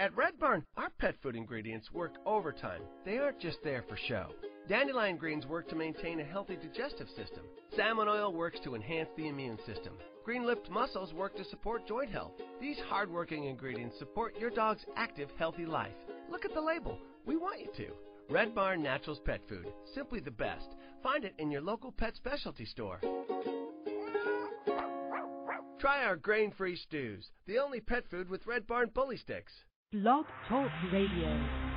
At Red Barn, our pet food ingredients work overtime. They aren't just there for show. Dandelion greens work to maintain a healthy digestive system. Salmon oil works to enhance the immune system. Green lipped mussels work to support joint health. These hardworking ingredients support your dog's active, healthy life. Look at the label. We want you to. Red Barn Naturals Pet Food. Simply the best. Find it in your local pet specialty store. Try our grain free stews, the only pet food with Red Barn bully sticks. Blog Talk Radio.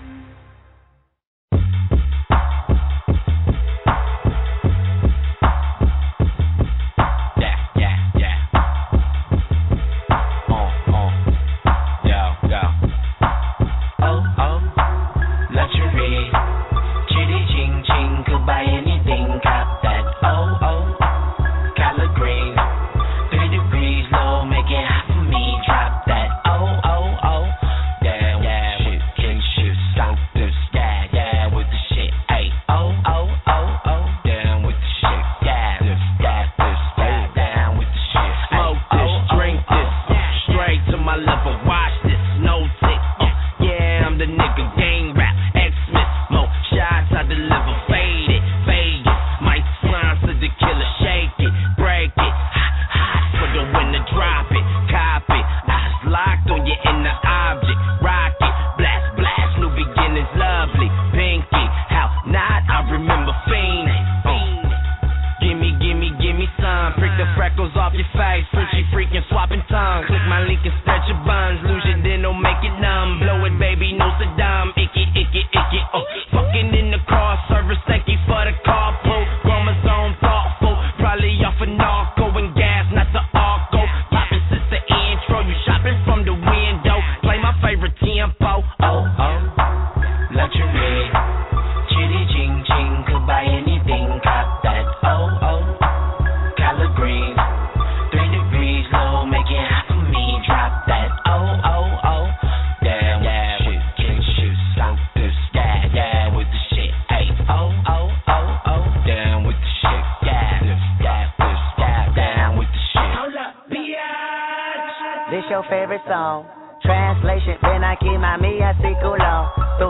mi mami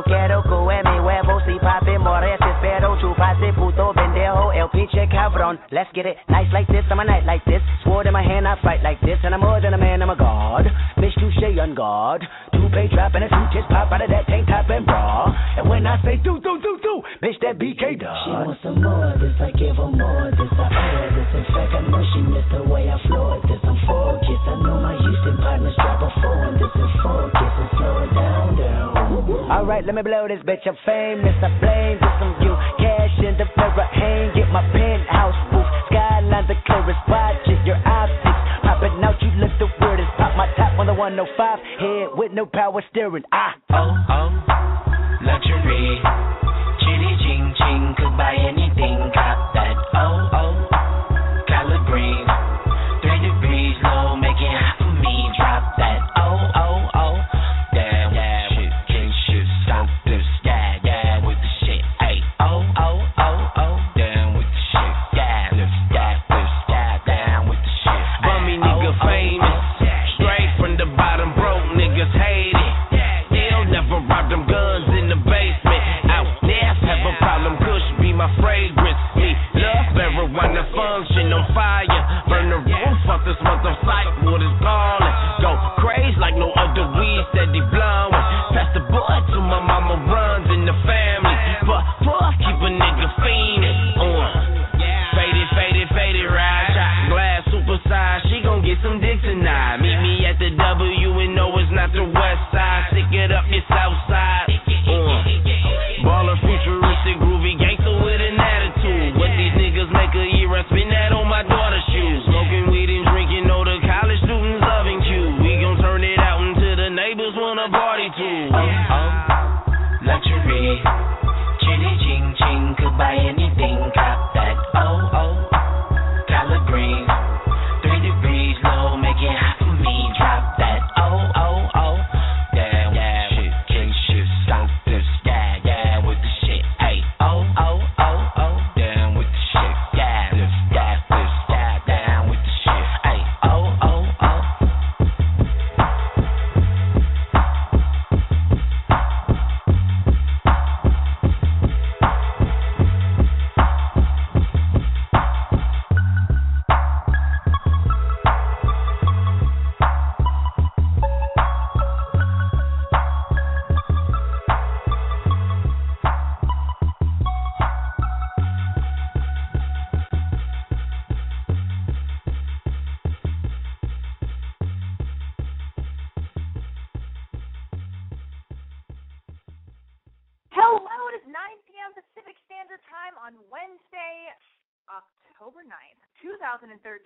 quiero mi huevo si papi. Espero puto pendejo, el pinche cabrón. Let's get it nice like this, I'm a night like this. Sword in my hand, I fight like this. And I'm more than a man, I'm a god. Bitch, touche on two page drop and a suit just pop out of that tank top and bra. And when I say do, do, do, do, bitch, that BK does. She wants some more of this, I give her more of this. I order this. In fact, I know she missed the Alright, let me blow this bitch. I'm famous. I blame this on you. Cash in the Farahane. Get my penthouse roof. Skyline the chorus Watch it. Your optics popping out. You look the weirdest. Pop my top on the 105. Head with no power steering. Ah. Oh, oh. Luxury. Chitty ching ching. Could buy anything. Got that. Oh.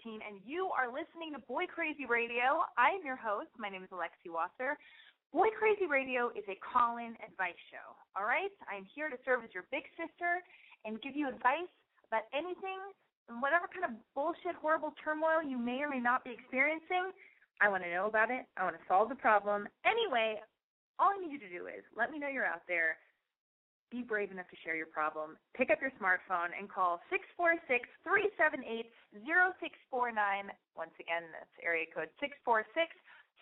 2013, and you are listening to Boy Crazy Radio. I am your host. My name is Alexi Wasser. Boy Crazy Radio is a call in advice show. All right? I am here to serve as your big sister and give you advice about anything and whatever kind of bullshit, horrible turmoil you may or may not be experiencing. I want to know about it. I want to solve the problem. Anyway, all I need you to do is let me know you're out there be brave enough to share your problem. Pick up your smartphone and call 646 378 0649. Once again, that's area code 646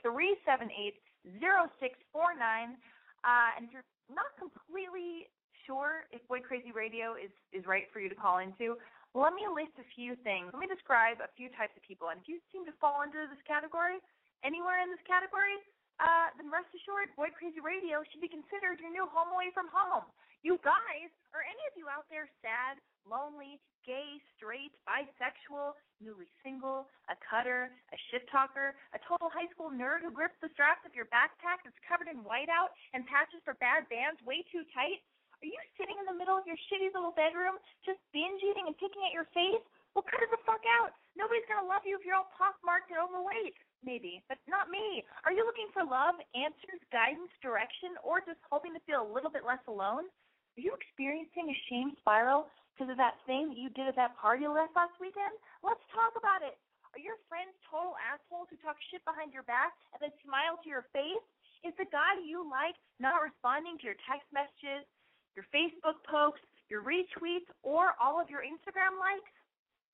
378 0649. Uh, and if you're not completely sure if Boy Crazy Radio is, is right for you to call into, let me list a few things. Let me describe a few types of people. And if you seem to fall into this category, anywhere in this category, uh, then rest assured, Boy Crazy Radio should be considered your new home away from home. You guys, are any of you out there sad, lonely, gay, straight, bisexual, newly single, a cutter, a shit talker, a total high school nerd who grips the straps of your backpack that's covered in whiteout and patches for bad bands way too tight? Are you sitting in the middle of your shitty little bedroom just binge eating and picking at your face? Well, cut it the fuck out. Nobody's gonna love you if you're all pockmarked and overweight. Maybe, but not me. Are you looking for love, answers, guidance, direction, or just hoping to feel a little bit less alone? Are you experiencing a shame spiral because of that thing that you did at that party last last weekend? Let's talk about it. Are your friends total assholes who talk shit behind your back and then smile to your face? Is the guy you like not responding to your text messages, your Facebook posts, your retweets, or all of your Instagram likes?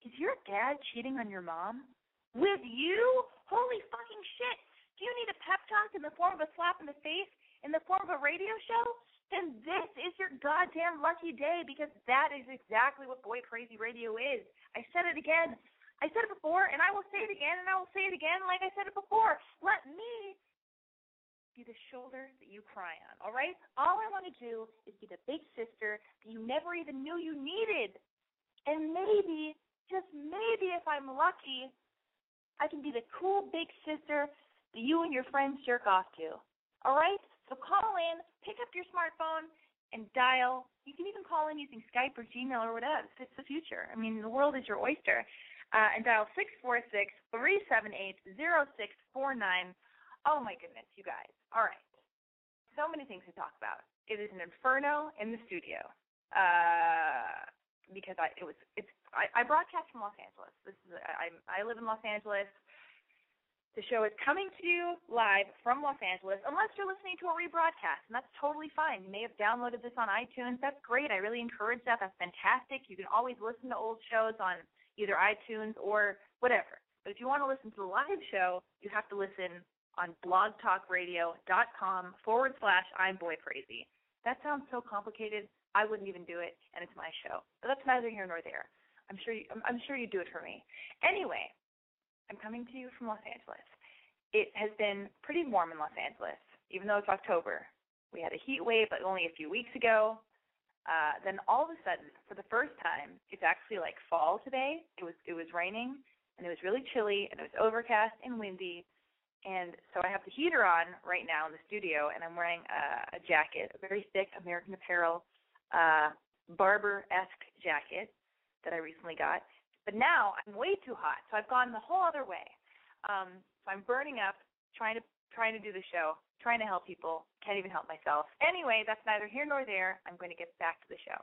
Is your dad cheating on your mom? With you? Holy fucking shit. Do you need a pep talk in the form of a slap in the face? In the form of a radio show? Then this is your goddamn lucky day because that is exactly what Boy Crazy Radio is. I said it again. I said it before, and I will say it again, and I will say it again like I said it before. Let me be the shoulder that you cry on, all right? All I want to do is be the big sister that you never even knew you needed. And maybe, just maybe if I'm lucky, I can be the cool big sister that you and your friends jerk off to. All right? So call in, pick up your smartphone, and dial. You can even call in using Skype or Gmail or whatever. It's the future. I mean, the world is your oyster. Uh, and dial six four six three seven eight zero six four nine. Oh my goodness, you guys. All right. So many things to talk about. It is an inferno in the studio. Uh, because I it was it's I, I broadcast from Los Angeles. This is I I live in Los Angeles. The show is coming to you live from Los Angeles, unless you're listening to a rebroadcast, and that's totally fine. You may have downloaded this on iTunes. That's great. I really encourage that. That's fantastic. You can always listen to old shows on either iTunes or whatever. But if you want to listen to the live show, you have to listen on blogtalkradio.com forward slash I'm Boy Crazy. That sounds so complicated. I wouldn't even do it, and it's my show. But that's neither here nor there. I'm sure you, I'm, sure you do it for me. Anyway, I'm coming to you from Los Angeles. It has been pretty warm in Los Angeles, even though it's October. We had a heat wave like only a few weeks ago. Uh, then all of a sudden, for the first time, it's actually like fall today. It was it was raining and it was really chilly and it was overcast and windy. And so I have the heater on right now in the studio, and I'm wearing a, a jacket, a very thick American Apparel uh, Barbour-esque jacket that I recently got. But now I'm way too hot, so I've gone the whole other way. Um, so I'm burning up, trying to trying to do the show, trying to help people, can't even help myself. Anyway, that's neither here nor there. I'm going to get back to the show.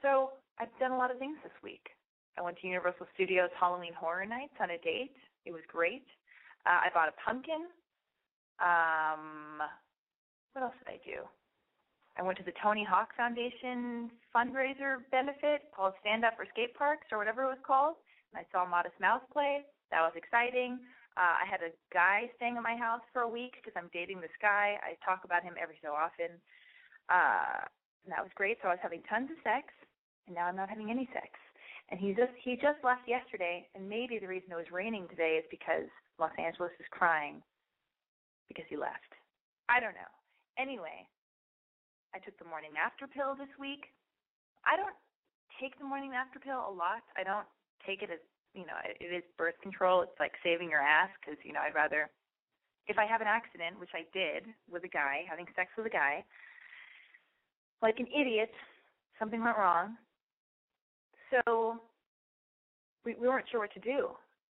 So I've done a lot of things this week. I went to Universal Studios Halloween Horror Nights on a date. It was great. Uh, I bought a pumpkin. Um, what else did I do? I went to the Tony Hawk Foundation fundraiser benefit called Stand Up for Skate Parks or whatever it was called. And I saw Modest Mouse play. That was exciting. Uh, I had a guy staying at my house for a week because I'm dating this guy. I talk about him every so often. Uh, and that was great. So I was having tons of sex, and now I'm not having any sex. And he just he just left yesterday, and maybe the reason it was raining today is because Los Angeles is crying because he left. I don't know. Anyway, I took the morning after pill this week. I don't take the morning after pill a lot. I don't take it as you know it is birth control. It's like saving your ass because you know I'd rather if I have an accident, which I did with a guy having sex with a guy, like an idiot, something went wrong. so we we weren't sure what to do,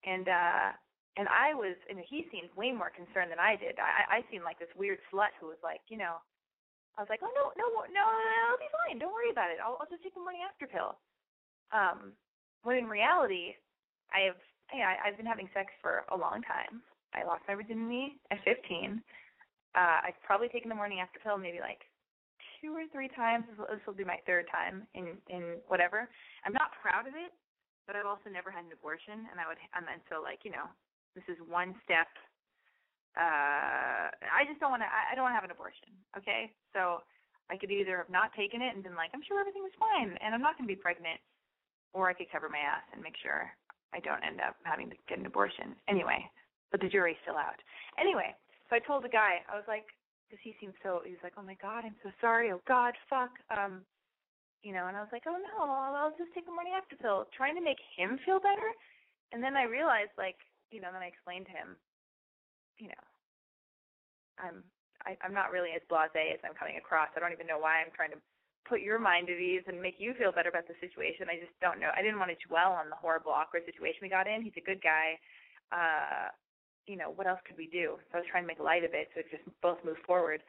and uh and I was, and he seemed way more concerned than I did. I I seemed like this weird slut who was like, you know, I was like, oh no no no, no I'll be fine. Don't worry about it. I'll I'll just take the morning after pill. Um, when in reality, I have yeah, I've been having sex for a long time. I lost my virginity at 15. Uh, I've probably taken the morning after pill maybe like two or three times. This will be my third time in in whatever. I'm not proud of it, but I've also never had an abortion, and I would and so like you know this is one step. Uh, I just don't want to. I, don't want to have an abortion. Okay, so I could either have not taken it and been like, I'm sure everything was fine, and I'm not going to be pregnant, or I could cover my ass and make sure I don't end up having to get an abortion. Anyway, but the jury's still out. Anyway, so I told the guy, I was like, because he seemed so, he was like, oh my god, I'm so sorry. Oh god, fuck. Um, you know, and I was like, oh no, I'll, I'll just take a morning after pill, trying to make him feel better. And then I realized, like, you know, then I explained to him, you know, I'm I, I'm not really as blasé as I'm coming across. I don't even know why I'm trying to put your mind at ease and make you feel better about the situation. I just don't know. I didn't want to dwell on the horrible, awkward situation we got in. He's a good guy. Uh, you know, what else could we do? So I was trying to make light of it so it just both move forward.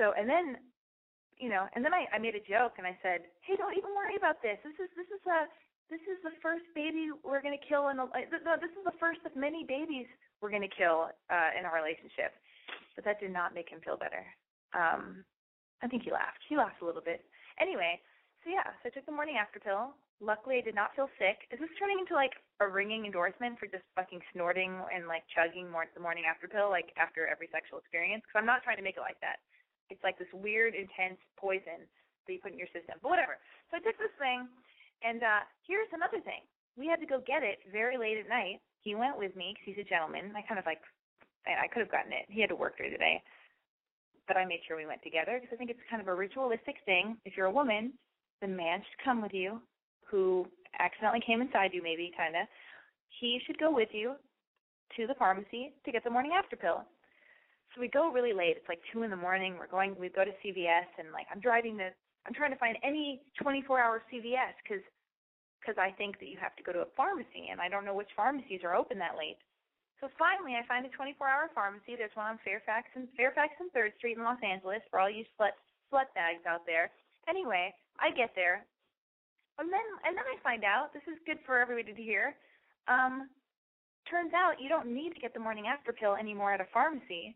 So and then you know, and then I, I made a joke and I said, Hey, don't even worry about this. This is this is a this is the first baby we're going to kill in a no, this is the first of many babies we're going to kill uh in our relationship. But that did not make him feel better. Um i think he laughed. He laughed a little bit. Anyway so yeah so i took the morning after pill. Luckily i did not feel sick. Is this turning into like a ringing endorsement for just fucking snorting and like chugging more the morning after pill like after every sexual experience? Because i'm not trying to make it like that. It's like this weird intense poison that you put in your system. But whatever. So i took this thing and uh here's another thing. We had to go get it very late at night. He went with me because he's a gentleman. I kind of like, I could have gotten it. He had to work during the day, but I made sure we went together because I think it's kind of a ritualistic thing. If you're a woman, the man should come with you, who accidentally came inside you, maybe kind of. He should go with you to the pharmacy to get the morning after pill. So we go really late. It's like two in the morning. We're going. We go to CVS, and like I'm driving the I'm trying to find any 24-hour CVS because because I think that you have to go to a pharmacy, and I don't know which pharmacies are open that late. So finally, I find a 24-hour pharmacy. There's one on Fairfax and Fairfax and Third Street in Los Angeles for all you slut slut bags out there. Anyway, I get there, and then and then I find out this is good for everybody to hear. Um, turns out you don't need to get the morning after pill anymore at a pharmacy.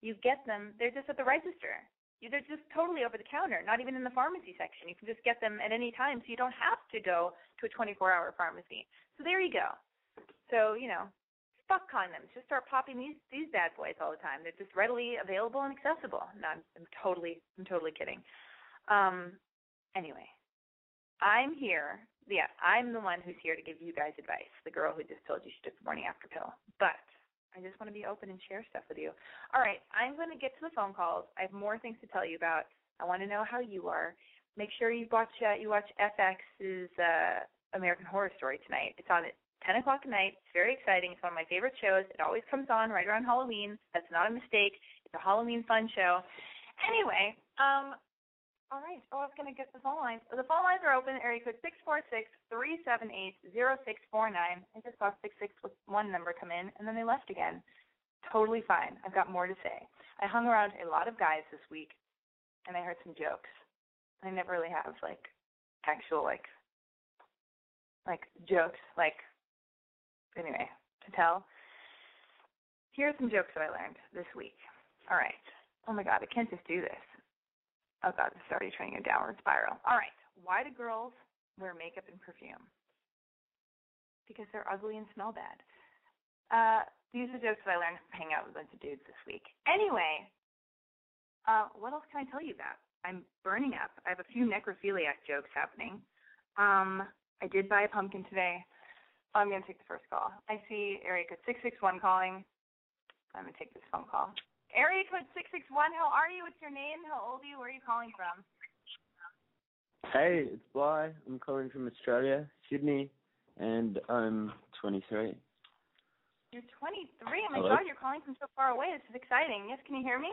You get them; they're just at the register. They're just totally over the counter, not even in the pharmacy section. You can just get them at any time, so you don't have to go to a 24-hour pharmacy. So there you go. So you know, fuck condoms. Just start popping these these bad boys all the time. They're just readily available and accessible. No, I'm, I'm totally I'm totally kidding. Um, anyway, I'm here. Yeah, I'm the one who's here to give you guys advice. The girl who just told you she took the morning after pill. But I just want to be open and share stuff with you. All right, I'm going to get to the phone calls. I have more things to tell you about. I want to know how you are. Make sure you watch uh, you watch FX's uh, American Horror Story tonight. It's on at 10 o'clock at night. It's very exciting. It's one of my favorite shows. It always comes on right around Halloween. That's not a mistake. It's a Halloween fun show. Anyway, um, all right. Oh, I was going to get the phone lines. The phone lines are open. Area code six four six three seven eight zero six four nine. I just saw six six one number come in, and then they left again. Totally fine. I've got more to say. I hung around a lot of guys this week, and I heard some jokes. I never really have like actual like like jokes like anyway to tell. Here's some jokes that I learned this week. All right. Oh my God, I can't just do this. Oh God, this is already turning a downward spiral. All right. Why do girls wear makeup and perfume? Because they're ugly and smell bad. Uh, these are jokes that I learned from hanging out with a bunch of dudes this week. Anyway, uh, what else can I tell you about? I'm burning up. I have a few necrophiliac jokes happening. Um, I did buy a pumpkin today. Oh, I'm going to take the first call. I see area code 661 calling. I'm going to take this phone call. Area code 661, how are you? What's your name? How old are you? Where are you calling from? Hey, it's Bly. I'm calling from Australia, Sydney, and I'm 23. You're 23? Oh my Hello? god, you're calling from so far away. This is exciting. Yes, can you hear me?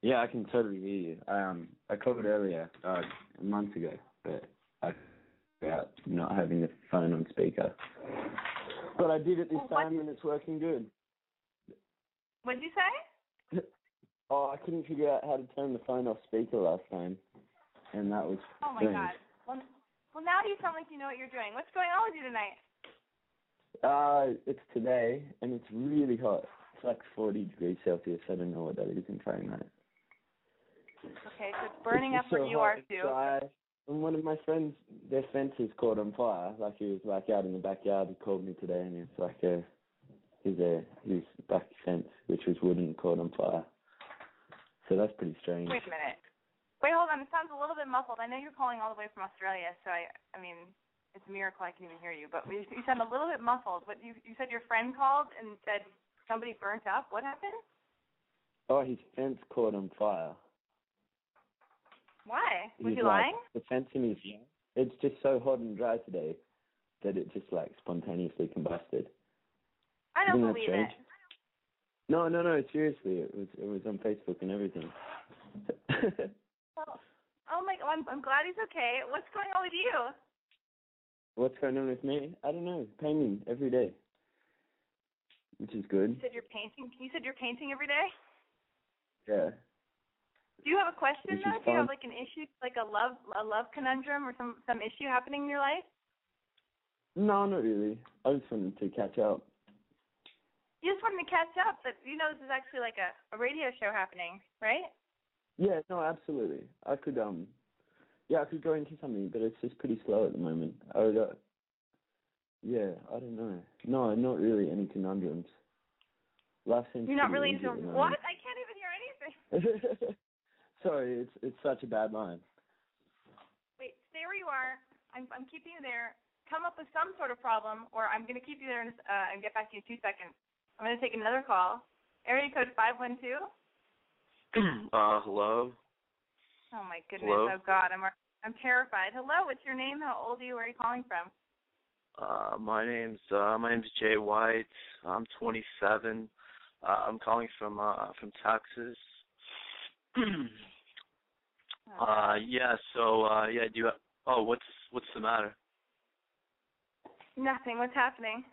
Yeah, I can totally hear you. Um, I called earlier, uh, a month ago, but I about not having the phone on speaker. But I did it this Well, time and it's working good. What did you say? Oh, I couldn't figure out how to turn the phone off speaker last time, and that was Oh my strange. god. Well, well, now you sound like you know what you're doing. What's going on with you tonight? Uh, it's today, and it's really hot. It's like 40 degrees Celsius. I don't know what that is in Fahrenheit. Okay, so it's burning It's up where so you hot are too. And one of my friends, their fence is caught on fire. Like he was like out in the backyard. He called me today, and it's like a his uh, his back fence, which was wooden, caught on fire. So that's pretty strange. Wait a minute. Wait, hold on. It sounds a little bit muffled. I know you're calling all the way from Australia, so I, I mean, it's a miracle I can even hear you. But you, you sound a little bit muffled. But you, you said your friend called and said somebody burnt up. What happened? Oh, his fence caught on fire. Why? Was He's he like, lying? The fence in his it's just so hot and dry today that it just like spontaneously combusted. I don't Isn't believe strange? it. No, no, no. Seriously, it was it was on Facebook and everything. Well, oh my. I'm, I'm glad he's okay. What's going on with you? What's going on with me? I don't know. Painting every day, which is good. You said you're painting. You said you're painting every day. Yeah. Do you have a question though? Do you have like an issue, like a love, a love conundrum, or some some issue happening in your life? No, not really. I just wanted to catch up. You just wanted to catch up, but you know this is actually like a, a radio show happening, right? Yeah, no, absolutely. I could um, yeah, I could go into something, but it's just pretty slow at the moment. I would, uh, yeah, I don't know. No, not really any conundrums. Life seems You're not really into what? I can't even hear anything. Sorry, it's it's such a bad line. Wait, stay where you are. I'm I'm keeping you there. Come up with some sort of problem, or I'm gonna keep you there and, uh, and get back to you in two seconds. I'm gonna take another call. Area code five one two. uh, hello. Oh my goodness. Hello? Oh God, I'm I'm terrified. Hello, what's your name? How old are you? Where are you calling from? Uh, my name's uh, my name's Jay White. I'm 27. Uh, I'm calling from uh from Texas. uh, yeah. So uh, yeah. Do you? Oh, what's what's the matter? Nothing. What's happening?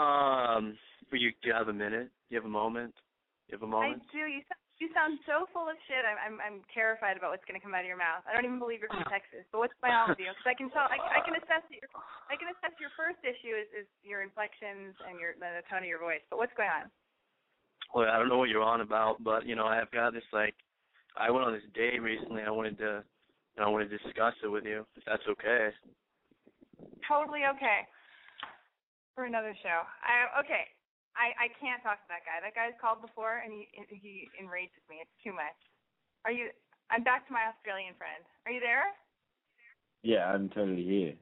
Um, do you do you have a minute? Do you have a moment? Do You have a moment? I do. You sound, you sound so full of shit. I'm I'm I'm terrified about what's gonna come out of your mouth. I don't even believe you're from Texas. But what's going on with you? Because I can tell. I, I can assess that your I can assess your first issue is is your inflections and your the tone of your voice. But what's going on? Well, I don't know what you're on about, but you know, I've got this like, I went on this date recently. I wanted to, I wanted to discuss it with you, if that's okay. Totally okay. For another show. I okay. I I can't talk to that guy. That guy's called before and he he enrages me. It's too much. Are you? I'm back to my Australian friend. Are you there? Yeah, I'm totally here.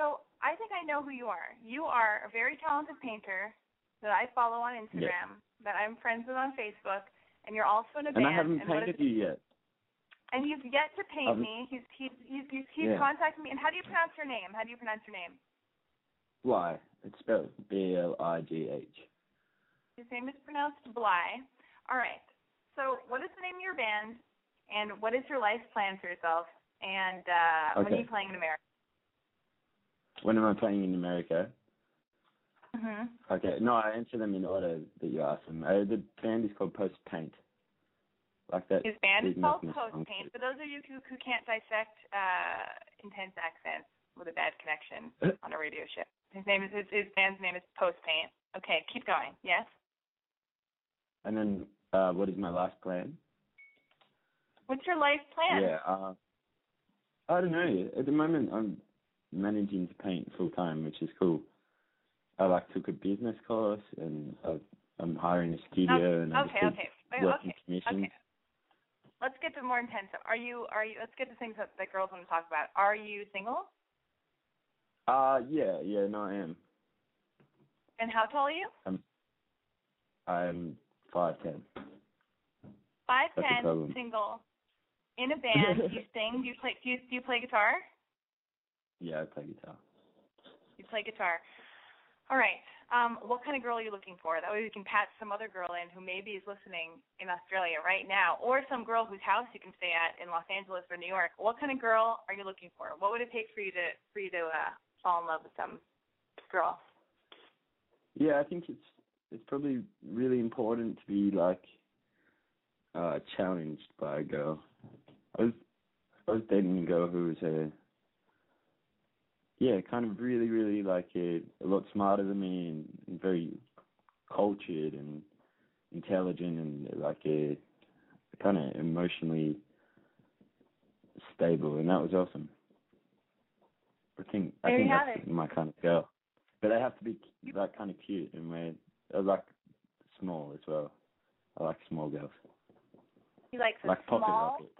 So I think I know who you are. You are a very talented painter that I follow on Instagram, that I'm friends with on Facebook, and you're also in a And band. I haven't and painted is- you yet. And you've yet to paint me. He's he's he's he's, he's Yeah. contacted me. And how do you pronounce your name? How do you pronounce your name? Bly. It's spelled B L I G H. His name is pronounced Bly. All right. So what is the name of your band? And what is your life plan for yourself? And uh, when are you playing in America? When am I playing in America? hmm Okay, no, I answer them in order that you asked them. Uh, the band is called Post Paint. Like that. His band is called Post. Paint. For those of you who, who can't dissect uh, intense accents with a bad connection on a radio show, his name is his, his band's name is Post Paint. Okay, keep going. Yes. And then, uh, what is my last plan? What's your life plan? Yeah, uh, I don't know. At the moment, I'm managing to paint full time, which is cool. I like took a business course, and I've, I'm hiring a studio, and I'm Okay. Okay. Working okay. commissions. Okay. Let's get to more intense. Are you? Are you? Let's get to things that, that girls want to talk about. Are you single? Uh, yeah, yeah, no, I am. And how tall are you? I'm five ten. Five That's ten, single, in a band. do you sing? Do you play? Do you, do you play guitar? Yeah, I play guitar. You play guitar. All right. Um, what kind of girl are you looking for? That way we can patch some other girl in who maybe is listening in Australia right now, or some girl whose house you can stay at in Los Angeles or New York. What kind of girl are you looking for? What would it take for you to for you to uh, fall in love with some girl? Yeah, I think it's it's probably really important to be like uh challenged by a girl. I was I was dating a girl who was a yeah, kind of really, really like a, a lot smarter than me and, and very cultured and intelligent and like a kind of emotionally stable, and that was awesome. I think I There you think that's it. my kind of girl, but they have to be like kind of cute and we're I like small as well. I like small girls, You like I like pocket small. rockets.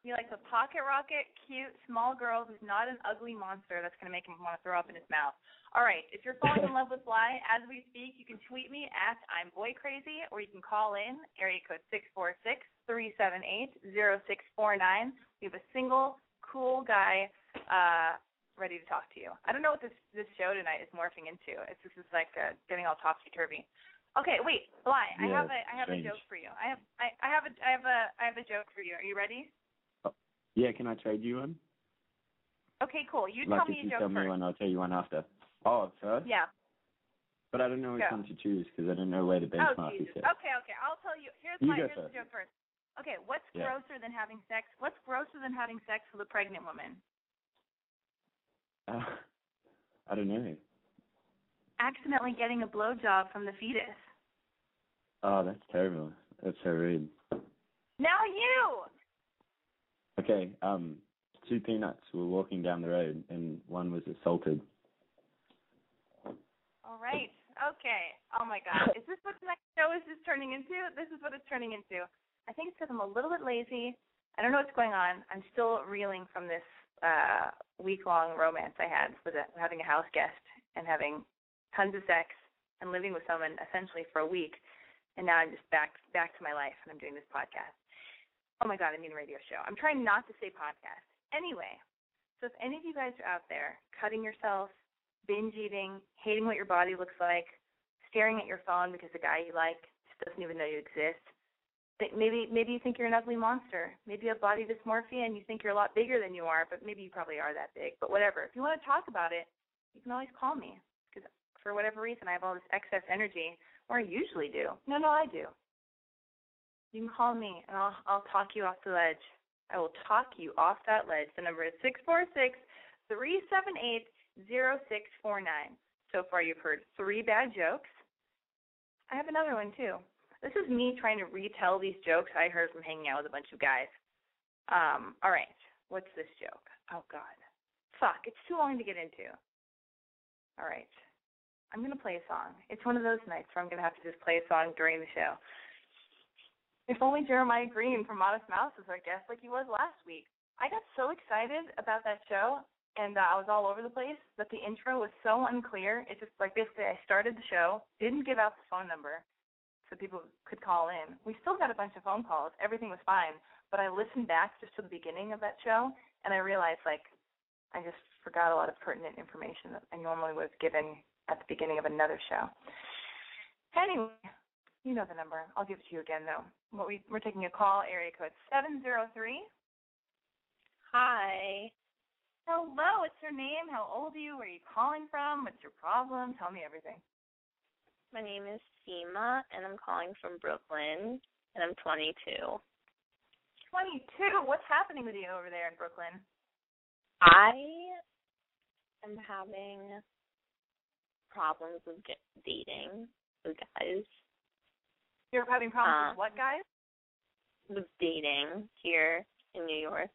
You like the pocket rocket, cute, small girl who's not an ugly monster that's going to make him want to throw up in his mouth. All right, if you're falling in love with Bly as we speak, you can tweet me at I'm Boy Crazy, or you can call in area code six four six three seven eight zero six four nine. We have a single cool guy uh, ready to talk to you. I don't know what this this show tonight is morphing into. It's this is like uh, getting all topsy turvy. Okay, wait, Bly, I have a I have strange. a joke for you. I have I, I have a I have a I have a joke for you. Are you ready? Oh, Yeah, can I trade you one? Okay, cool. You like tell me a you joke tell me first. one, I'll tell you one after. Oh, first? Yeah. But I don't know which Go. one to choose because I don't know where the Oh benchmark is Jesus. set. Okay, okay. I'll tell you. Here's You my here's the joke first. Okay, what's Yeah. grosser than having sex? What's grosser than having sex with a pregnant woman? Uh, I don't know. Accidentally getting a blowjob from the fetus. Oh, that's terrible. That's so rude. Now you. Okay, um, two peanuts were walking down the road and one was assaulted. All right. Okay. Oh my God. Is this what the next show is just turning into? This is what it's turning into. I think it's because I'm a little bit lazy. I don't know what's going on. I'm still reeling from this uh week long romance I had with a, having a house guest and having tons of sex and living with someone essentially for a week. And now I'm just back back to my life and I'm doing this podcast. Oh my God, I mean radio show. I'm trying not to say podcast. Anyway, so if any of you guys are out there cutting yourself, binge eating, hating what your body looks like, staring at your phone because the guy you like just doesn't even know you exist. Maybe maybe you think you're an ugly monster. Maybe you have body dysmorphia and you think you're a lot bigger than you are, but maybe you probably are that big. But whatever. If you want to talk about it, you can always call me because for whatever reason I have all this excess energy, or I usually do. No, no, I do. You can call me and I'll I'll talk you off the ledge. I will talk you off that ledge. The number is six four six three seven eight zero six four nine. So far, you've heard three bad jokes. I have another one too. This is me trying to retell these jokes I heard from hanging out with a bunch of guys. Um, all right, what's this joke? Oh God, fuck! It's too long to get into. All right, I'm gonna play a song. It's one of those nights where I'm gonna have to just play a song during the show. If only Jeremiah Green from Modest Mouse was our guest like he was last week. I got so excited about that show and uh, I was all over the place that the intro was so unclear. It's just like basically I started the show, didn't give out the phone number so people could call in. We still got a bunch of phone calls. Everything was fine, but I listened back just to the beginning of that show and I realized like I just forgot a lot of pertinent information that I normally would have given at the beginning of another show. Anyway, you know the number. I'll give it to you again though. What we we're taking a call, area code seven zero three. Hi. Hello, what's your name? How old are you? Where are you calling from? What's your problem? Tell me everything. My name is Seema, and I'm calling from Brooklyn, and I'm 22. 22. What's happening with you over there in Brooklyn? I am having problems with get- dating with guys. You're having problems Uh, with what, guys? With dating here in New York.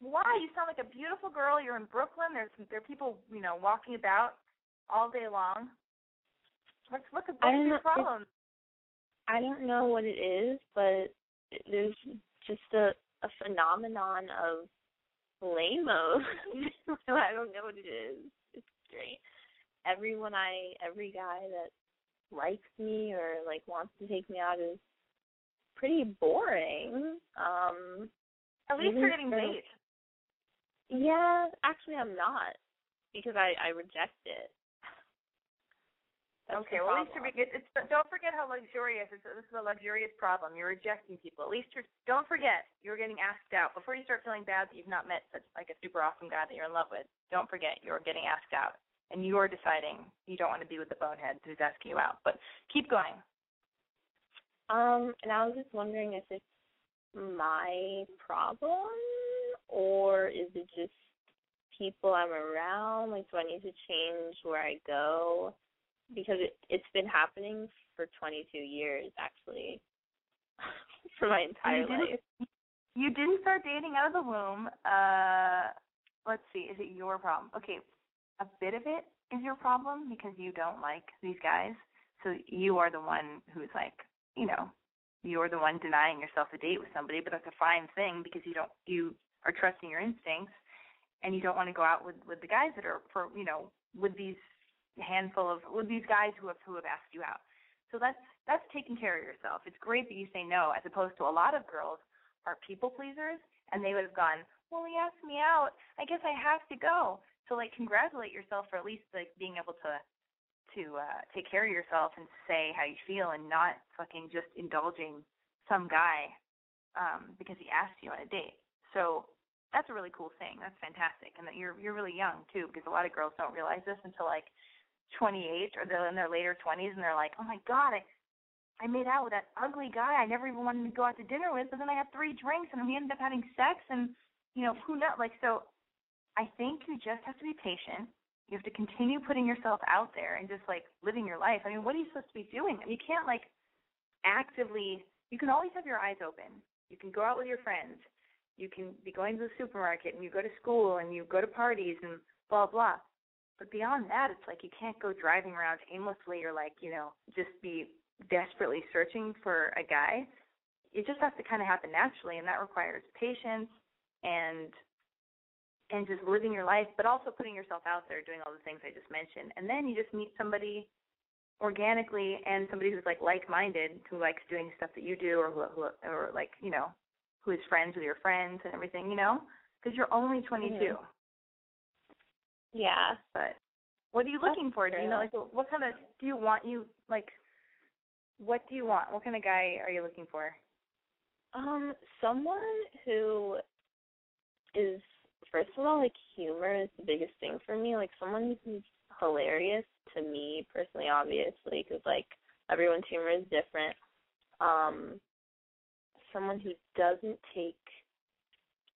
Why? You sound like a beautiful girl. You're in Brooklyn. There's there are people, you know, walking about all day long. What's what's, what's I don't your know. problem? I don't know what it is, but there's just a a phenomenon of lame-o. I don't know what it is. It's great. Everyone I, every guy that likes me or like wants to take me out is pretty boring. Um, At least you're getting dates. yeah, actually I'm not because I I reject it. That's okay, well, at least you're, it's, it's, don't forget how luxurious. It's, this is a luxurious problem. You're rejecting people. At least you're. Don't forget you're getting asked out before you start feeling bad that you've not met such like a super awesome guy that you're in love with. Don't forget you're getting asked out, and you're deciding you don't want to be with the bonehead who's asking you out. But keep going. Um, and I was just wondering if it's my problem or is it just people I'm around? Like, do I need to change where I go? Because it it's been happening for 22 years actually, for my entire You life. You didn't start dating out of the womb. Uh, let's see. Is it your problem? Okay, a bit of it is your problem because you don't like these guys. So you are the one who's like, you know, you're the one denying yourself a date with somebody, but that's a fine thing because you don't you are trusting your instincts and you don't want to go out with with the guys that are for you know with these handful of with these guys who have who have asked you out. So that's that's taking care of yourself. It's great that you say no, as opposed to a lot of girls are people pleasers and they would have gone, well, he asked me out. I guess I have to go. So like congratulate yourself for at least like being able to to uh take care of yourself and say how you feel and not fucking just indulging some guy um because he asked you on a date. So that's a really cool thing. That's fantastic. And that you're you're really young too because a lot of girls don't realize this until like 28 or they're in their later 20s and they're like, "Oh my god, I I made out with that ugly guy I never even wanted to go out to dinner with, but then I had three drinks and we ended up having sex and you know, who knows like so I think you just have to be patient. You have to continue putting yourself out there and just like living your life. I mean, what are you supposed to be doing? You can't like actively you can always have your eyes open. You can go out with your friends. You can be going to the supermarket and you go to school and you go to parties and blah blah. But beyond that, it's like you can't go driving around aimlessly or like, you know, just be desperately searching for a guy. It just has to kind of happen naturally and that requires patience and and just living your life, but also putting yourself out there, doing all the things I just mentioned. And then you just meet somebody organically and somebody who's like like-minded, who likes doing stuff that you do, or who, who or like you know, who is friends with your friends and everything, you know, because you're only 22. Mhm. Yeah. But what are you That's looking for? Do you know like what kind of do you want you like? What do you want? What kind of guy are you looking for? Um, someone who is first of all like humor is the biggest thing for me. Like someone who's hilarious to me personally, obviously, because like everyone's humor is different. Um, someone who doesn't take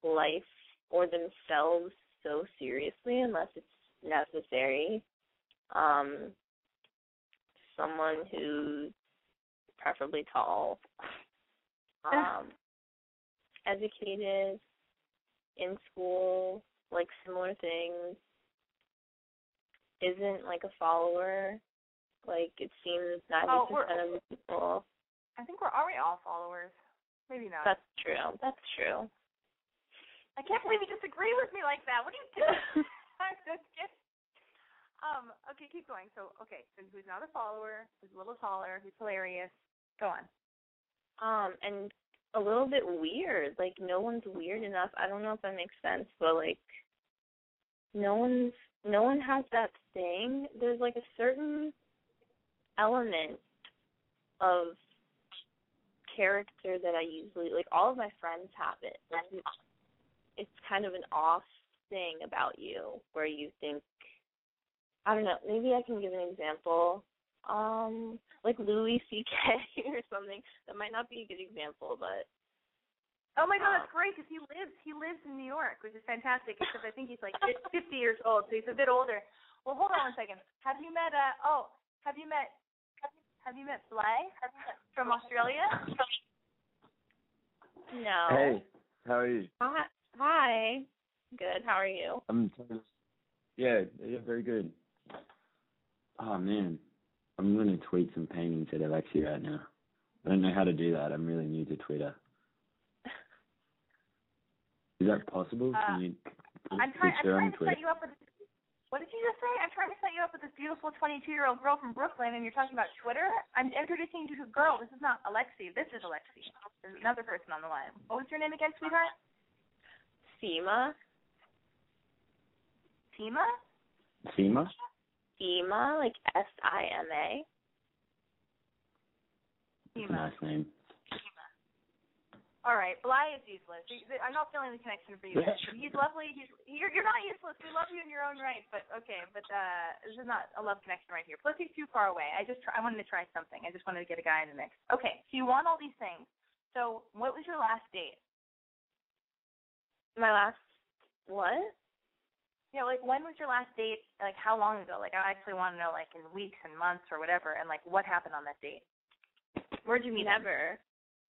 life or themselves so seriously unless it's necessary. Um, someone who's preferably tall. Um, educated, in school, like similar things. Isn't like a follower. Like it seems ninety Oh, percent of the people. I think we're already all followers. Maybe not. That's true. That's true. I can't believe you disagree with me like that. What are you doing? I'm just kidding. Um, okay, keep going. So, okay, so who's not a follower, who's a little taller, who's hilarious. Go on. Um, and a little bit weird. Like no one's weird enough. I don't know if that makes sense, but like no one's no one has that thing. There's like a certain element of character that I usually like all of my friends have it. Like it's kind of an off thing about you where you think I don't know, maybe I can give an example. Um like Louis C K or something. That might not be a good example, but Oh my God, that's great because he lives he lives in New York, which is fantastic. Except I think he's like 50 years old, so he's a bit older. Well, hold on one second. Have you met? Uh, oh, have you met? Have you met Sly from Australia? no. Hey, how are you? Hi. Hi. Good. How are you? I'm yeah, yeah, very good. Oh man, I'm gonna tweet some paintings at Alexi right now. I don't know how to do that. I'm really new to Twitter. Is that possible? Uh, Can you I'm trying. I'm trying to Twitter? set you up with. What did you just say? I'm trying to set you up with this beautiful 22 year old girl from Brooklyn, and you're talking about Twitter. I'm introducing you to a girl. This is not Alexi. This is Alexi. There's another person on the line. What was your name again, sweetheart? Seema. Tima? Seema? Ema, like S I M A. That's a nice name. All right, Bly is useless. I'm not feeling the connection for you. He's lovely. He's you're you're not useless. We love you in your own right, but okay. But uh this is not a love connection right here. Plus, he's too far away. I just try, I wanted to try something. I just wanted to get a guy in the mix. Okay, so you want all these things. So what was your last date? My last what? Yeah, like when was your last date? Like how long ago? Like I actually want to know, like in weeks and months or whatever, and like what happened on that date. Where'd you meet? him? Never.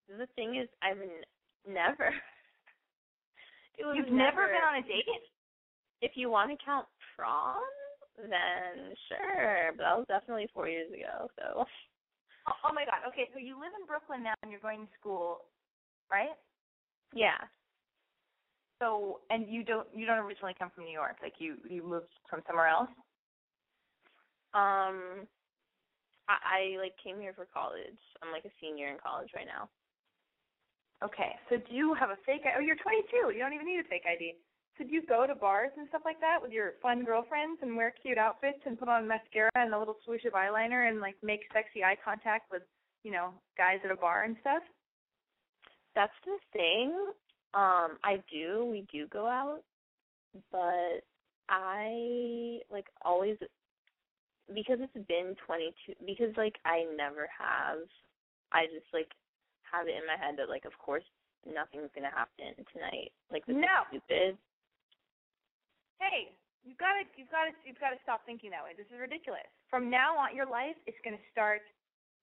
The thing is, I've n- never. You've never been on a date? If you want to count prom, then sure. But that was definitely four years ago. So Oh, oh my god. Okay, so you live in Brooklyn now and you're going to school, right? yeah, So and you don't you don't originally come from New York, like you you moved from somewhere else. um, I, I like came here for college. I'm like a senior in college right now. Okay, so do you have a fake? I- Oh, you're 22. You don't even need a fake ID. So do you go to bars and stuff like that with your fun girlfriends and wear cute outfits and put on mascara and a little swoosh of eyeliner and like make sexy eye contact with you know guys at a bar and stuff? That's the thing. Um, I do. We do go out, but I like always because it's been 22. Because like I never have. I just like have it in my head that like of course nothing's gonna happen tonight. Like this No. is stupid. Hey, you've got to you've got to you've got to stop thinking that way. This is ridiculous. From now on, your life is going to start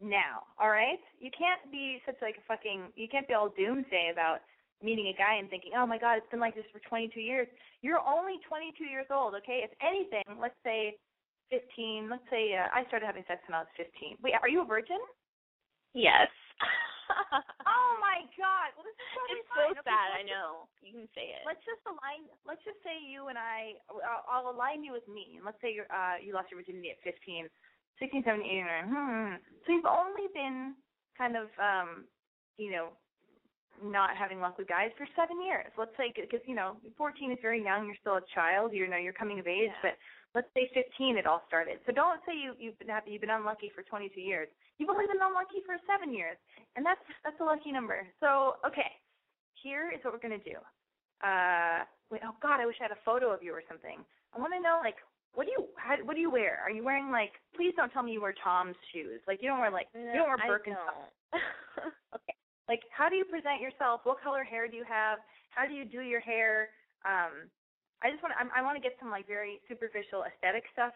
now. All right? You can't be such like a fucking. You can't be all doomsday about meeting a guy and thinking, oh my god, it's been like this for 22 years. You're only 22 years old. Okay? If anything, let's say 15. Let's say uh, I started having sex when I was 15. Wait, are you a virgin? Yes. Oh my god. Well, this is totally it's so. Okay, sad. I just- know. You can say it. Let's just align. Let's just say you and I. I'll, I'll align you with me. And let's say you're, uh, you lost your virginity at 15, 16, 17, 18, 19. Hmm. So you've only been kind of, um, you know, not having luck with guys for seven years. Let's say because you know, 14 is very young. You're still a child. You know, you're coming of age. Yeah. But let's say 15, it all started. So don't say you you've been happy. You've been unlucky for 22 years. You've only been unlucky for seven years, and that's that's a lucky number. So okay, here is what we're gonna do. Uh, wait, oh God, I wish I had a photo of you or something. I want to know like what do you how, what do you wear? Are you wearing like? Please don't tell me you wear Tom's shoes. Like you don't wear like you don't wear Birkenstocks. Okay. Like how do you present yourself? What color hair do you have? How do you do your hair? Um, I just want to, I want to get some like very superficial aesthetic stuff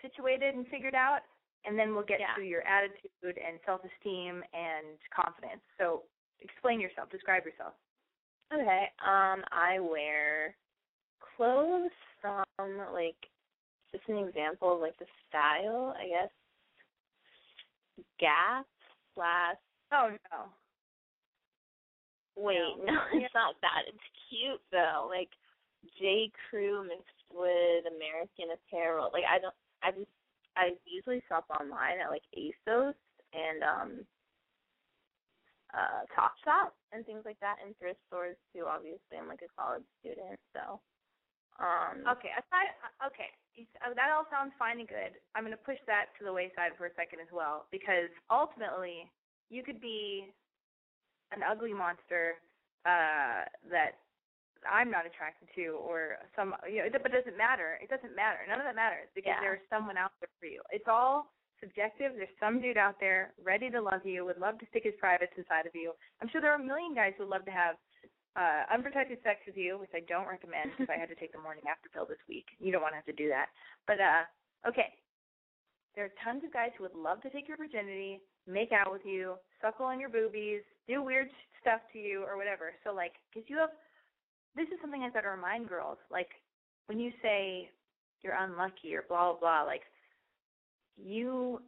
situated and figured out, and then we'll get Yeah. to your attitude and self-esteem and confidence. So explain yourself. Describe yourself. Okay. Um, I wear clothes from like just an example of like the style, I guess. Gap slash Oh no. Wait, No. no, it's not that. It's cute though. Like J Crew mixed with American Apparel. Like I don't I just I usually shop online at like ASOS and um uh Topshop and things like that and thrift stores too, obviously. I'm like a college student, so um Okay. Aside, uh, okay. Uh, That all sounds fine and good. I'm going to push that to the wayside for a second as well, because ultimately, you could be an ugly monster uh, that I'm not attracted to, or some. You know, it, but it doesn't matter. It doesn't matter. None of that matters because Yeah. there's someone out there for you. It's all subjective. There's some dude out there ready to love you, would love to stick his privates inside of you. I'm sure there are a million guys who would love to have uh, unprotected sex with you, which I don't recommend because I had to take the morning after pill this week. You don't want to have to do that. But uh, okay, there are tons of guys who would love to take your virginity, make out with you, suckle on your boobies, do weird stuff to you or whatever. So like, because you have, this is something I've got to remind girls. Like, when you say you're unlucky or blah blah blah, like, you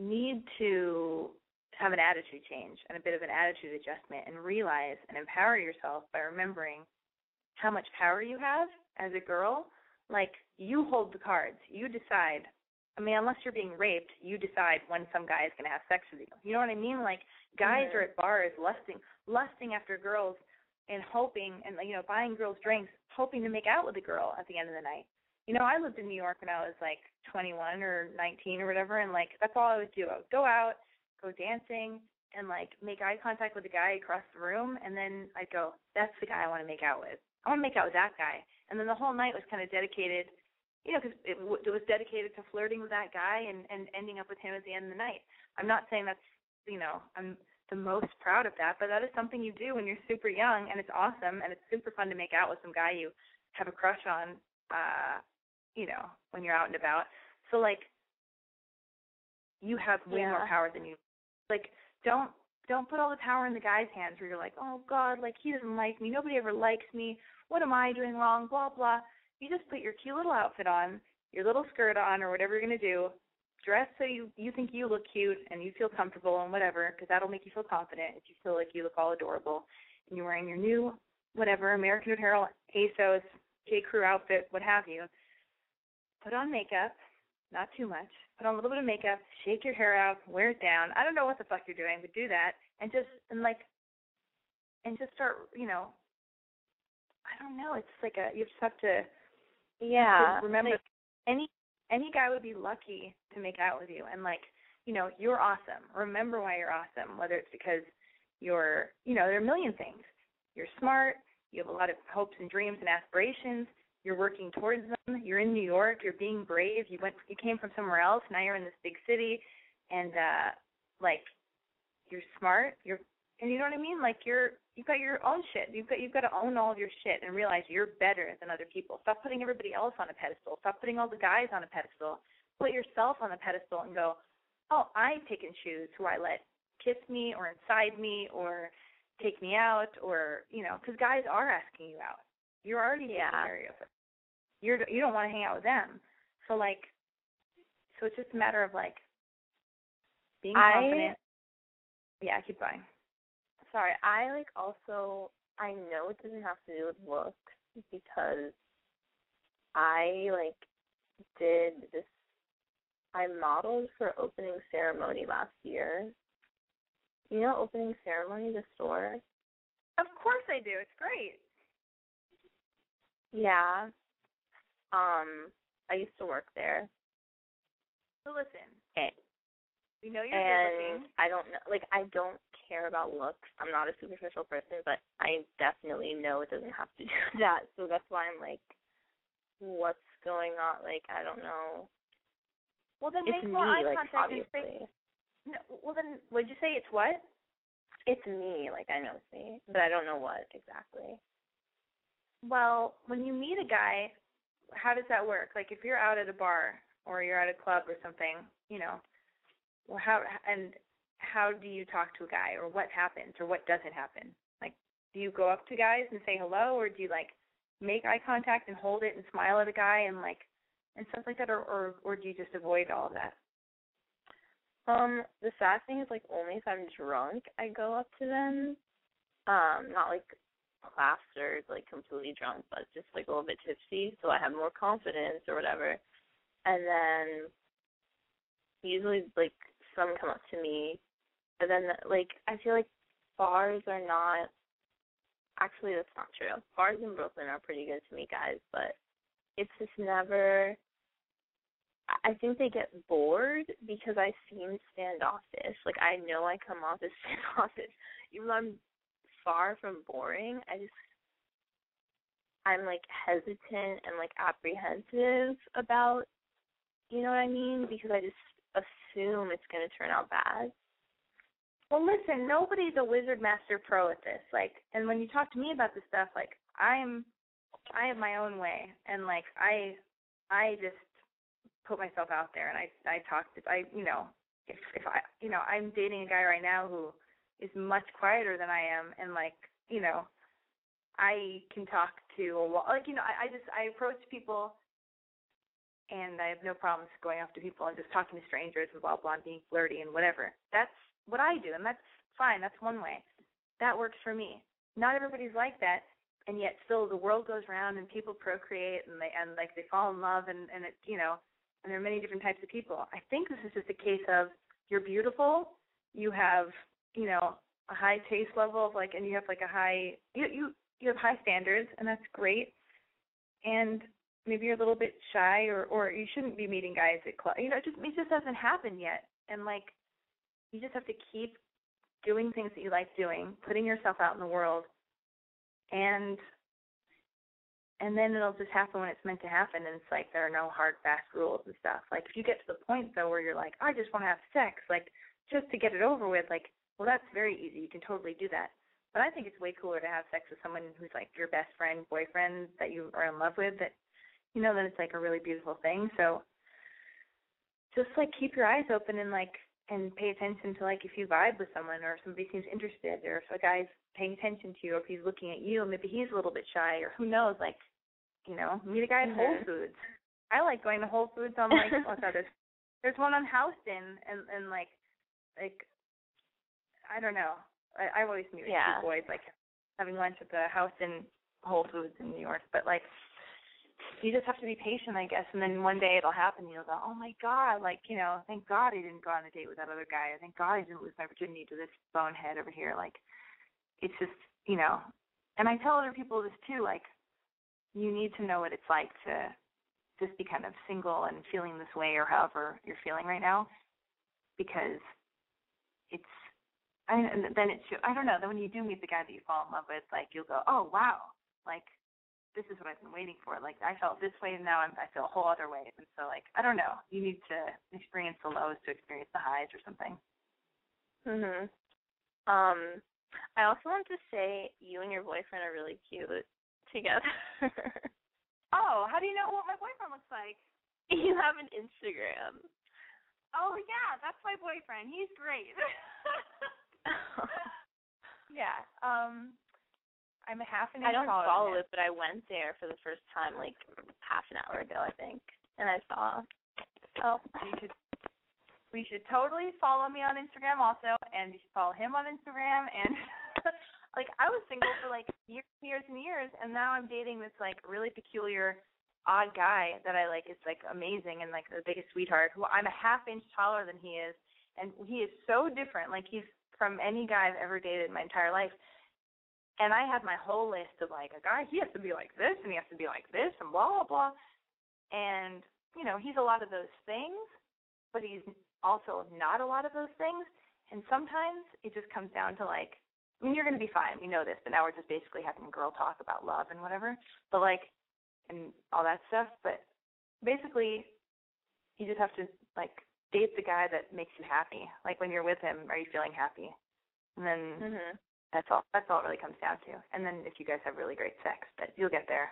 need to have an attitude change and a bit of an attitude adjustment and realize and empower yourself by remembering how much power you have as a girl. Like you hold the cards. You decide. I mean, unless you're being raped, you decide when some guy is going to have sex with you. You know what I mean? Like guys Mhm. are at bars lusting, lusting after girls and hoping and you know buying girls drinks, hoping to make out with the girl at the end of the night. you know, I lived in New York when I was like 21 or 19 or whatever, and like that's all I would do. I would go out, go dancing, and like make eye contact with the guy across the room, and then I'd go, "That's the guy I want to make out with. I want to make out with that guy." And then the whole night was kind of dedicated, you know, because it, it was dedicated to flirting with that guy and and ending up with him at the end of the night. I'm not saying that's, you know, I'm the most proud of that, but that is something you do when you're super young, and it's awesome, and it's super fun to make out with some guy you have a crush on. uh you know, when you're out and about. So like you have way Yeah. more power than you like don't don't put all the power in the guy's hands where you're like, Oh God, like he doesn't like me, nobody ever likes me, what am I doing wrong, blah blah. You just put your cute little outfit on, your little skirt on or whatever you're gonna do, dress so you you think you look cute and you feel comfortable and whatever, because that'll make you feel confident if you feel like you look all adorable and you're wearing your new whatever American Apparel, ASOS, J Crew outfit, what have you put on makeup, not too much. Put on a little bit of makeup, shake your hair out, wear it down. I don't know what the fuck you're doing, but do that and just and like and just start, you know. I don't know. It's like a you just have to Yeah. remember like, any any guy would be lucky to make out with you and like you know you're awesome remember why you're awesome whether it's because you're you know there are a million things you're smart you have a lot of hopes and dreams and aspirations you're working towards them you're in new york you're being brave you went you came from somewhere else now you're in this big city and uh like you're smart you're and you know what i mean? Like you're you've got your own shit. You've got you've got to own all of your shit and realize you're better than other people. Stop putting everybody else on a pedestal. Stop putting all the guys on a pedestal. Put yourself on a pedestal and go oh i pick and choose who i let kiss me or inside me or take me out or you know because guys are asking you out. You're already Yeah. taking care of it you're you don't want to hang out with them. So like so it's just a matter of like being I- confident. Yeah keep going sorry, I like also I know it doesn't have to do with looks because I like did this I modeled for opening ceremony last year. You know opening ceremony, the store? of course i do it's great Yeah. Um, I used to work there. so listen Okay. we know you're and looking I don't know like I don't care about looks. I'm not a superficial person, but I definitely know it doesn't have to do that. So that's why I'm like what's going on? Like I don't know. well then It's make me, more eye like contact and say obviously. no, well then would you say it's what It's me, like I know it's me. But I don't know what exactly. Well, when you meet a guy, how does that work? Like if you're out at a bar or you're at a club or something, you know, well how and how do you talk to a guy or what happens or what doesn't happen? Like do you go up to guys and say hello or do you like make eye contact and hold it and smile at a guy and like and stuff like that or or, or do you just avoid all of that? Um, the sad thing is like only if I'm drunk I go up to them. Um, not like plastered, like completely drunk, but just like a little bit tipsy, so I have more confidence or whatever. And then usually like some come up to me, but then like I feel like bars are not. Actually, that's not true. Bars in Brooklyn are pretty good to meet guys, but it's just never. I- I think they get bored because I seem standoffish. Like I know I come off as standoffish, even though I'm far from boring. I just I'm like hesitant and like apprehensive about, you know what I mean? Because I just assume it's gonna turn out bad. Well, listen, nobody's a wizard master pro at this. Like, and when you talk to me about this stuff, like, I'm, I have my own way, and like, I, I just put myself out there, and I, I talk to, I, you know, if if I, you know, I'm dating a guy right now who is much quieter than I am, and like, you know, I can talk to a wall, like, you know, I, I just, I approach people. And I have no problems going up to people and just talking to strangers and blah blah and being flirty and whatever. That's what I do, and that's fine. That's one way. That works for me. Not everybody's like that, and yet still the world goes round and people procreate and they and like they fall in love and and it you know and there are many different types of people. I think this is just a case of you're beautiful, you have you know a high taste level of like and you have like a high you you you have high standards and that's great. And maybe you're a little bit shy or or you shouldn't be meeting guys at club you know it just it just hasn't happened yet and like you just have to keep doing things that you like doing putting yourself out in the world and and then it'll just happen when it's meant to happen and it's like there are no hard fast rules and stuff. Like if you get to the point though where you're like i just want to have sex like just to get it over with like well that's very easy. You can totally do that. But i think it's way cooler to have sex with someone who's like your best friend boyfriend that you are in love with that you know that it's like a really beautiful thing. So just like keep your eyes open and like and pay attention to like if you vibe with someone or somebody seems interested or if a guy's paying attention to you or if he's looking at you maybe he's a little bit shy or who knows like you know meet a guy at. Whole Foods I like going to Whole Foods on like what's that there's there's one on Houston and and like like I don't know I I've always meet Yeah. cute boys like having lunch at the Houston Whole Foods in New York but like you just have to be patient, I guess, and then one day it'll happen. You'll go, oh my god, like you know, thank God I didn't go on a date with that other guy. Or thank God I didn't lose my virginity to this bonehead over here. Like, it's just you know, and I tell other people this too. Like, you need to know what it's like to just be kind of single and feeling this way, or however you're feeling right now, because it's. I, and then it's I don't know. Then when you do meet the guy that you fall in love with, like you'll go, oh wow, like this is what I've been waiting for. Like I felt this way, and now I'm, I feel a whole other way. And so, like I don't know, you need to experience the lows to experience the highs or something. Mhm. Um, I also want to say you and your boyfriend are really cute together. Oh, how do you know what my boyfriend looks like? you have an Instagram. Oh yeah, that's my boyfriend. He's great. yeah. Um, I'm a half an I don't follow it, but I went there for the first time like half an hour ago, I think, and I saw. Oh, you should. We should totally follow me on Instagram also, and you should follow him on Instagram. And like, I was single for like years, and years and years, and now I'm dating this like really peculiar, odd guy that I like. is like amazing and like the biggest sweetheart. Who I'm a half inch taller than he is, and he is so different. Like he's from any guy I've ever dated in my entire life. And I had my whole list of like a guy. He has to be like this, and he has to be like this, and blah blah blah. And you know, he's a lot of those things, but he's also not a lot of those things. And sometimes it just comes down to like, I mean, you're going to be fine. We know this, but now we're just basically having girl talk about love and whatever. But like, and all that stuff. But basically, you just have to like date the guy that makes you happy. Like when you're with him, are you feeling happy? And then Mhm. That's all. That's all it really comes down to. And then if you guys have really great sex, that you'll get there.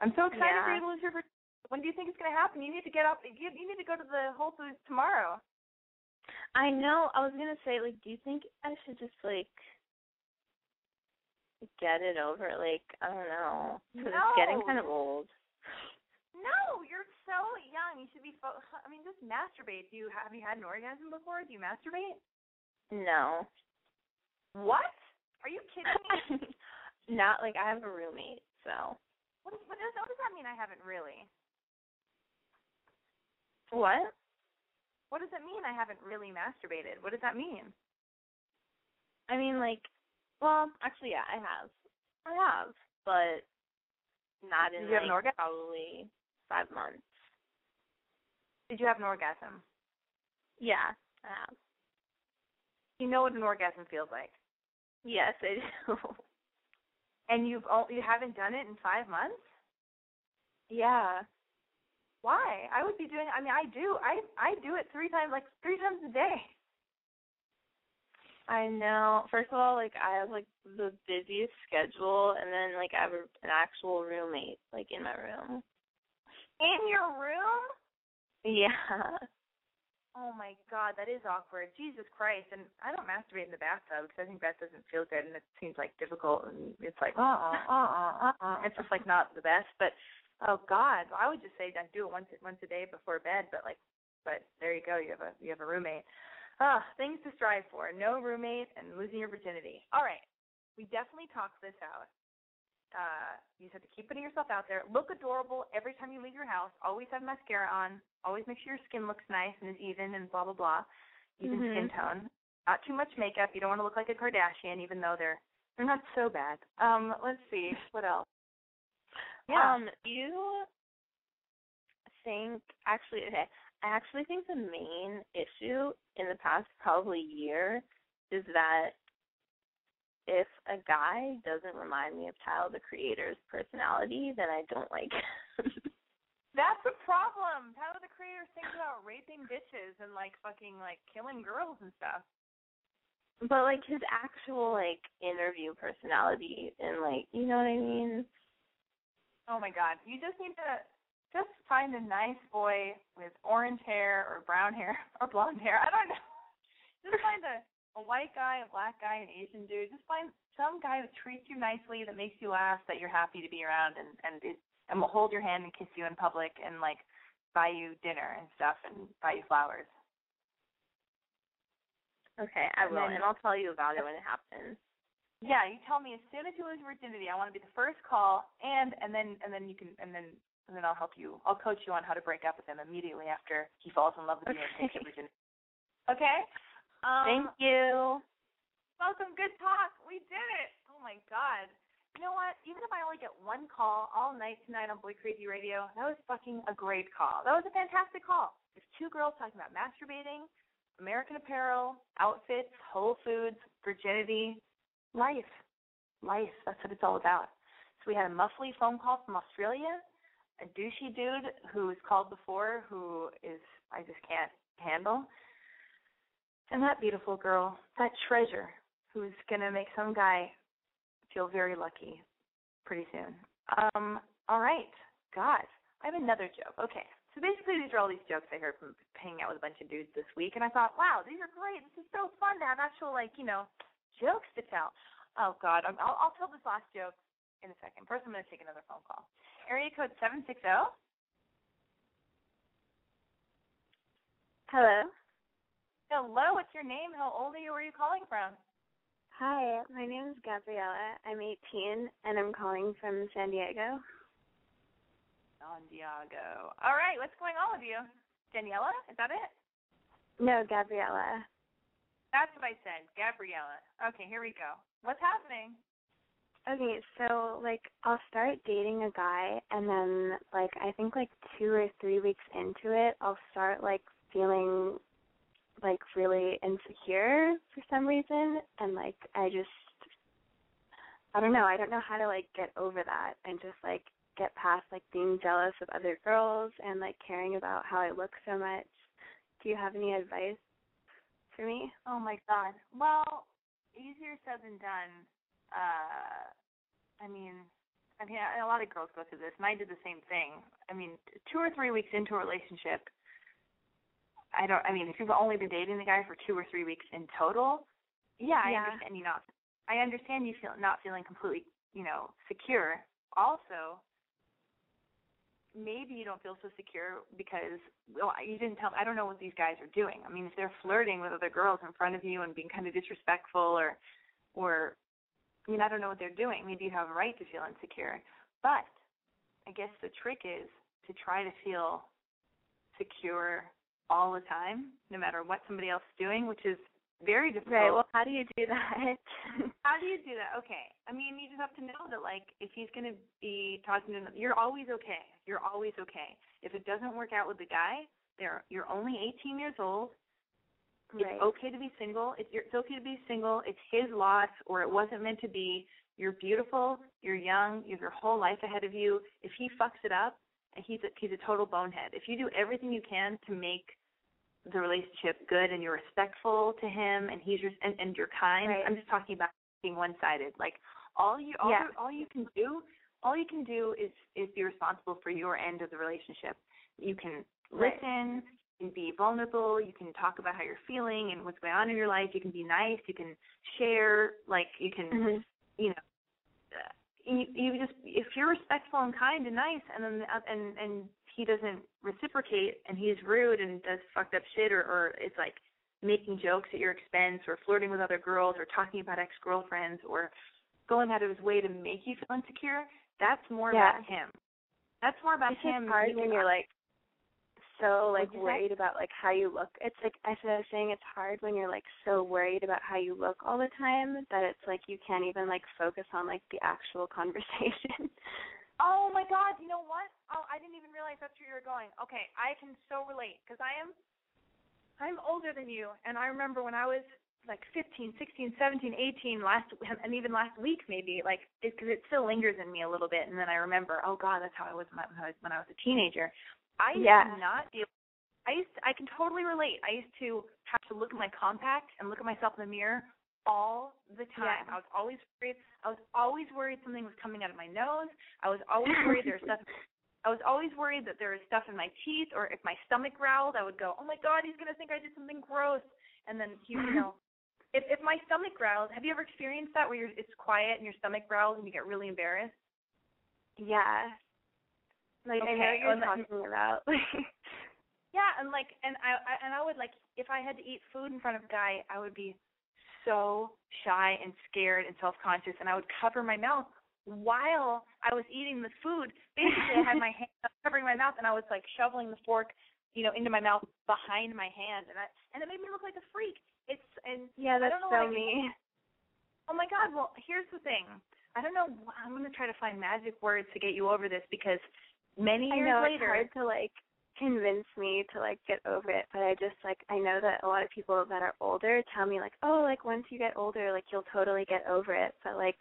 I'm so excited for Yeah. you to lose your virginity. When do you think it's going to happen? You need to get up. You, you need to go to the Whole Foods tomorrow. I know. I was gonna say, like, do you think I should just like get it over? Like, I don't know, 'cause it's getting kind of old. No, you're so young. You should be. Fo- I mean, just masturbate. Do you have you had an orgasm before? Do you masturbate? No. What? Are you kidding me? Not like I have a roommate, so. what, does, what, does, what does that mean? I haven't really. What? What does it mean? I haven't really masturbated. What does that mean? I mean, like, well, actually, yeah, I have. I have, but not in Did you have an orgasm? probably five months. Did you have an orgasm? Yeah, I have. You know what an orgasm feels like. Yes, I do. And you've o- you haven't done it in five months? yeah. Why? I would be doing. I mean, I do. I I do it three times, like three times a day. I know. First of all, like I have like the busiest schedule, and then like I have a, an actual roommate like in my room. In your room? Yeah. Oh my God, that is awkward. Jesus Christ! And I don't masturbate in the bathtub because I think that doesn't feel good, and it seems like difficult, and it's like uh uh uh uh uh. It's just like not the best. But oh God, I would just say I do it once once a day before bed. But like, but there you go. You have a you have a roommate. Ah, things to strive for. No roommate and losing your virginity. All right, we definitely talked this out. Uh, you just have to keep putting yourself out there. Look adorable every time you leave your house. Always have mascara on. Always make sure your skin looks nice and is even and blah blah blah. Even Mhm. skin tone. Not too much makeup. You don't want to look like a Kardashian, even though they're they're not so bad. Um, let's see what else. Yeah. Um, you think actually okay. I actually think the main issue in the past probably year is that if a guy doesn't remind me of Tyler the Creator's personality, then I don't like him. That's a problem. Tyler the Creator thinks about raping bitches and like fucking like killing girls and stuff. but like his actual like interview personality and like you know what I mean? Oh my god. You just need to just find a nice boy with orange hair or brown hair or blonde hair. I don't know. Just find a a white guy, a black guy, an Asian dude. Just find some guy that treats you nicely, that makes you laugh, that you're happy to be around, and and it, and will hold your hand and kiss you in public, and like buy you dinner and stuff, and buy you flowers. Okay, I And will, then- and I'll tell you about it when it happens. Yeah, you tell me as soon as you lose your virginity. I want to be the first call, and and then and then you can and then and then I'll help you. I'll coach you on how to break up with him immediately after he falls in love with you and takes your virginity. Okay. Um, Thank you. Welcome, good talk. We did it. Oh my god. You know what? Even if I only get one call all night tonight on Boy Crazy Radio, that was fucking a great call. That was a fantastic call. There's two girls talking about masturbating, American Apparel, outfits, Whole Foods, virginity, life. Life. That's what it's all about. So we had a muffly phone call from Australia, a douchey dude who's called before who is I just can't handle. And that beautiful girl, that treasure, who's gonna make some guy feel very lucky pretty soon. Um, all right. God, I have another joke. Okay. So basically these are all these jokes I heard from hanging out with a bunch of dudes this week and I thought, wow, these are great. This is so fun to have actual like, you know, jokes to tell. Oh God, I'm, I'll I'll tell this last joke in a second. First I'm gonna take another phone call. Area code seven six zero. Hello. Hello, what's your name? How old are you? Where are you calling from? Hi, my name is Gabriella. I'm 18 and I'm calling from San Diego. San Diego. All right, what's going on with you? Daniela? Is that it? No, Gabriella. That's what I said. Gabriella. Okay, here we go. What's happening? Okay, so like I'll start dating a guy and then like I think like 2 or 3 weeks into it, I'll start like feeling like really insecure for some reason and like I just I don't know, I don't know how to like get over that and just like get past like being jealous of other girls and like caring about how I look so much. Do you have any advice for me? Oh my god. Well, easier said than done. Uh I mean I mean a lot of girls go through this and I did the same thing. I mean, two or three weeks into a relationship I don't I mean if you've only been dating the guy for two or three weeks in total, yeah, I Yeah. understand you not I understand you feel not feeling completely, you know, secure. Also, maybe you don't feel so secure because well you didn't tell I don't know what these guys are doing. I mean if they're flirting with other girls in front of you and being kind of disrespectful or or I mean I don't know what they're doing. Maybe you have a right to feel insecure. But I guess the trick is to try to feel secure all the time, no matter what somebody else is doing, which is very difficult. Right, well how do you do that? How do you do that? Okay. I mean, you just have to know that, like, if he's going to be talking to you're always okay. You're always okay. If it doesn't work out with the guy, there, you're only 18 years old. right. It's okay to be single. It's, it's okay to be single. It's his loss, or it wasn't meant to be. You're beautiful. You're young. You have your whole life ahead of you. If he fucks it up, and he's a, he's a total bonehead. If you do everything you can to make the relationship good and you're respectful to him and he's res- and, and you're kind. Right. I'm just talking about being one sided. Like all you all, Yeah. you- all you can do all you can do is is be responsible for your end of the relationship. You can listen, you can be vulnerable, you can talk about how you're feeling and what's going on in your life, you can be nice, you can share, like you can Mhm. you know, uh, you, you just if you're respectful and kind and nice, and then the, and and he doesn't reciprocate and he's rude and does fucked up shit, or or it's like making jokes at your expense, or flirting with other girls, or talking about ex girlfriends, or going out of his way to make you feel insecure. That's more Yeah. about him. That's more about It's him. just hard when you're like so like What'd you say? worried about like how you look. It's like as I was saying, it's hard when you're like so worried about how you look all the time that it's like you can't even like focus on like the actual conversation. Oh my God! You know what? Oh, I didn't even realize that's where you were going. Okay, I can so relate because I am, I'm older than you, and I remember when I was like 15, 16, 17, 18 last, and even last week maybe, like because it, it still lingers in me a little bit, and then I remember, oh God, that's how I was when I was when I was a teenager. I used Yeah. to not deal. I used to, I can totally relate. I used to have to look at my compact and look at myself in the mirror all the time. Yeah. I was always worried. I was always worried something was coming out of my nose. I was always worried there was stuff. I was always worried that there was stuff in my teeth, or if my stomach growled, I would go, "Oh my God, he's gonna think I did something gross." And then he, you know, if if my stomach growled, have you ever experienced that where you're, it's quiet and your stomach growls and you get really embarrassed? Yeah. Like I know what you're then- talking about. Yeah, and like, and I, I and I would like, if I had to eat food in front of a guy, I would be so shy and scared and self-conscious, and I would cover my mouth while I was eating the food. Basically, I had my hand covering my mouth, and I was like shoveling the fork, you know, into my mouth behind my hand, and I, and it made me look like a freak. It's and yeah, I that's don't know so me. Oh my God! Well, here's the thing. I don't know. I'm gonna try to find magic words to get you over this because many I years know later, it's hard to like convince me to like get over it, but I just like I know that a lot of people that are older tell me like, oh, like once you get older, like you'll totally get over it. But like,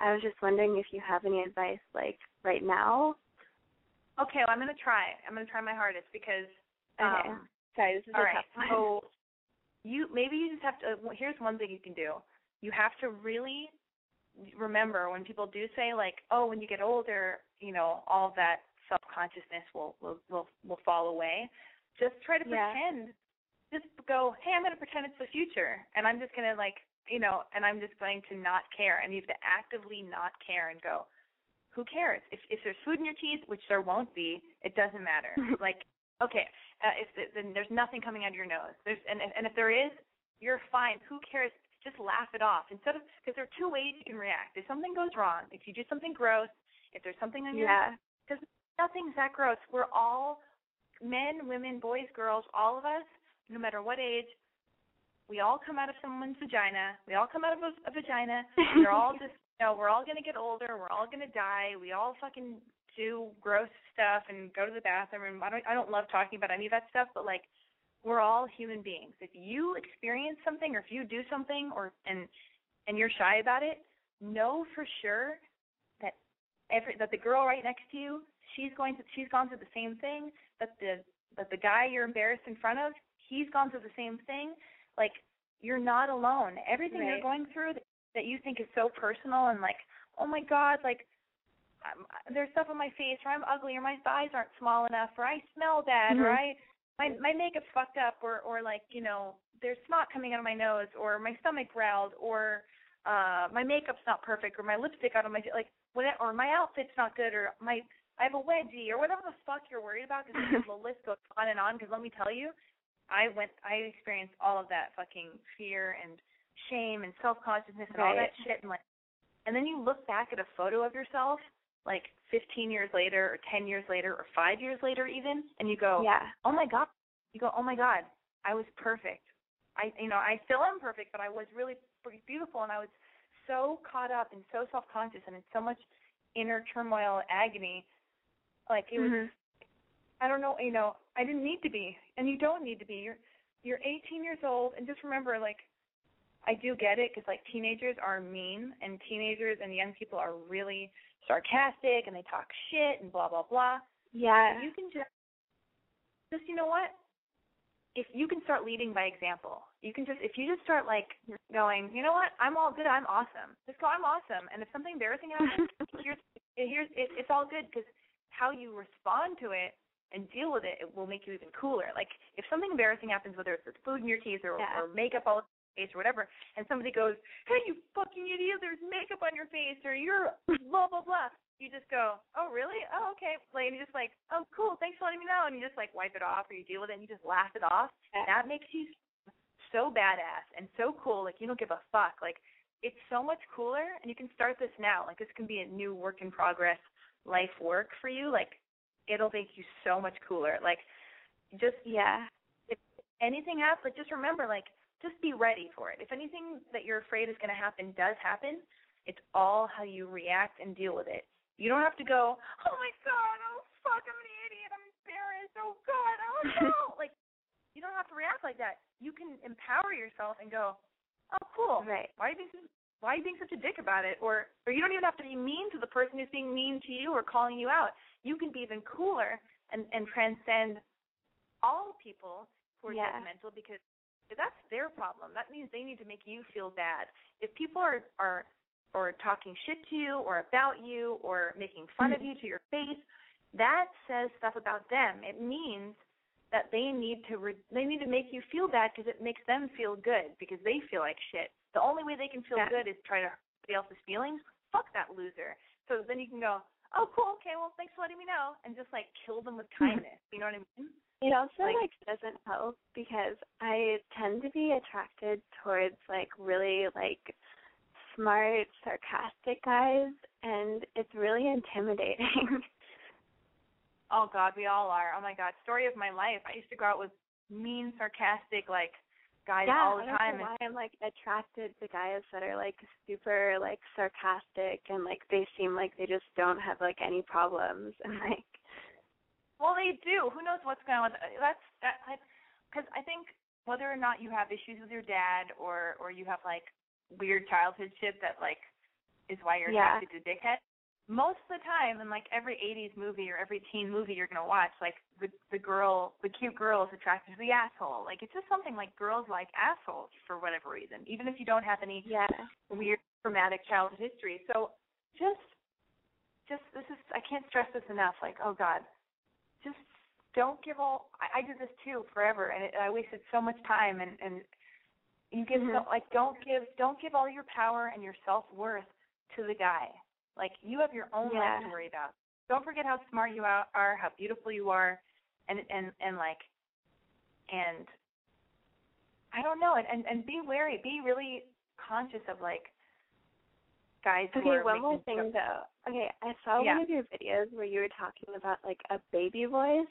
I was just wondering if you have any advice like right now. Okay, well, I'm gonna try. I'm gonna try my hardest because. Okay. Um, Sorry, this is all a right. tough one. So, you maybe you just have to. well, Here's one thing you can do. You have to really remember when people do say like, "Oh, when you get older, you know, all that self consciousness will will will will fall away." Just try to Yeah. pretend. Just go, "Hey, I'm gonna pretend it's the future, and I'm just gonna like, you know, and I'm just going to not care." And you have to actively not care and go, who cares? If if there's food in your teeth, which there won't be, it doesn't matter. like, okay, uh, if the, then there's nothing coming out of your nose. There's and if, and if there is, you're fine. Who cares? Just laugh it off instead of because there are two ways you can react. If something goes wrong, if you do something gross, if there's something on your yeah. because nothing's that gross. We're all men, women, boys, girls, all of us, no matter what age. We all come out of someone's vagina. We all come out of a, a vagina. We're all just, you know, we're all gonna get older. We're all gonna die. We all fucking do gross stuff and go to the bathroom. And I don't, I don't love talking about any of that stuff, but like, we're all human beings. If you experience something, or if you do something, or and and you're shy about it, know for sure that every that the girl right next to you, she's going to she's gone through the same thing. That the that the guy you're embarrassed in front of, he's gone through the same thing. Like you're not alone. Everything Right. you're going through that, that you think is so personal and like, oh my god, like I'm, there's stuff on my face, or I'm ugly, or my thighs aren't small enough, or I smell bad, or Mhm. I my my makeup's fucked up, or or like you know there's snot coming out of my nose, or my stomach growled, or uh my makeup's not perfect, or my lipstick out of my like what, or my outfit's not good, or my I have a wedgie, or whatever the fuck you're worried about, because the list goes on and on. Because let me tell you, I went, I experienced all of that fucking fear and shame and self consciousness and all that shit, and like, and then you look back at a photo of yourself like 15 years later, or 10 years later, or five years later, even, and you go, Yeah. oh my god, you go, oh my god, I was perfect. I, you know, I still am perfect, but I was really pretty beautiful, and I was so caught up and so self conscious and in so much inner turmoil, and agony. Like it was Mhm. I don't know, you know, I didn't need to be, and you don't need to be. You're you're 18 years old, and just remember, like, I do get it because like teenagers are mean, and teenagers and young people are really sarcastic, and they talk shit and blah blah blah. Yeah. You can just, just you know what? If you can start leading by example, you can just if you just start like going, you know what? I'm all good. I'm awesome. Just go. I'm awesome. And if something embarrassing happens, here's here's it, it's all good because how you respond to it and deal with it, it will make you even cooler. Like if something embarrassing happens, whether it's with food in your teeth or, Yeah. or makeup all over your face or whatever, and somebody goes, "Hey, you fucking idiot! There's makeup on your face," or "You're blah blah blah," you just go, "Oh really? Oh okay." Like and you just like, "Oh cool, thanks for letting me know," and you just like wipe it off or you deal with it and you just laugh it off. Yeah. That makes you so badass and so cool. Like you don't give a fuck. Like it's so much cooler, and you can start this now. Like this can be a new work in progress life work for you. Like it'll make you so much cooler. Like just Yeah. if anything happens, like just remember, like just be ready for it. If anything that you're afraid is going to happen does happen, it's all how you react and deal with it. You don't have to go, oh my god, oh fuck, I'm an idiot, I'm embarrassed, oh god, oh no. like, you don't have to react like that. You can empower yourself and go, oh cool. Right. Why are you being why are you being such a dick about it? Or or you don't even have to be mean to the person who's being mean to you or calling you out. You can be even cooler and and transcend all people who are Yeah. judgmental because that's their problem. That means they need to make you feel bad. If people are are or talking shit to you or about you or making fun of mm-hmm. you to your face, that says stuff about them. It means that they need to re- they need to make you feel bad because it makes them feel good because they feel like shit. The only way they can feel Yeah. good is try to hurt somebody else's feelings. Fuck that loser. So then you can go, oh cool, okay, well thanks for letting me know, and just like kill them with hmm. kindness. You know what I mean? It also Like- like, doesn't help because I tend to be attracted towards like really like smart, sarcastic guys and it's really intimidating. Oh God, we all are. Oh my God, story of my life. I used to go out with mean, sarcastic like guys yeah, all the I don't time. know why I'm like attracted to guys that are like super like sarcastic and like they seem like they just don't have like any problems and like Well, they do. Who knows what's going on? with uh, That's that. Because I think whether or not you have issues with your dad, or or you have like weird childhood shit that like is why you're Yeah. attracted to dickhead. Most of the time, in like every '80s movie or every teen movie you're gonna watch, like the the girl, the cute girl is attracted to the asshole. Like it's just something like girls like assholes for whatever reason, even if you don't have any yeah. weird traumatic childhood history. So just just this is I can't stress this enough. Like, oh God. Just don't give all I, I did this too forever and it, I wasted so much time and, and you give so, Mhm. like don't give don't give all your power and your self worth to the guy. Like you have your own life to worry about. Don't forget how smart you are, how beautiful you are and and and like and I don't know and and, and be wary, be really conscious of like guys who Okay, one more thing stuff- though. Okay, I saw Yeah. one of your videos where you were talking about like a baby voice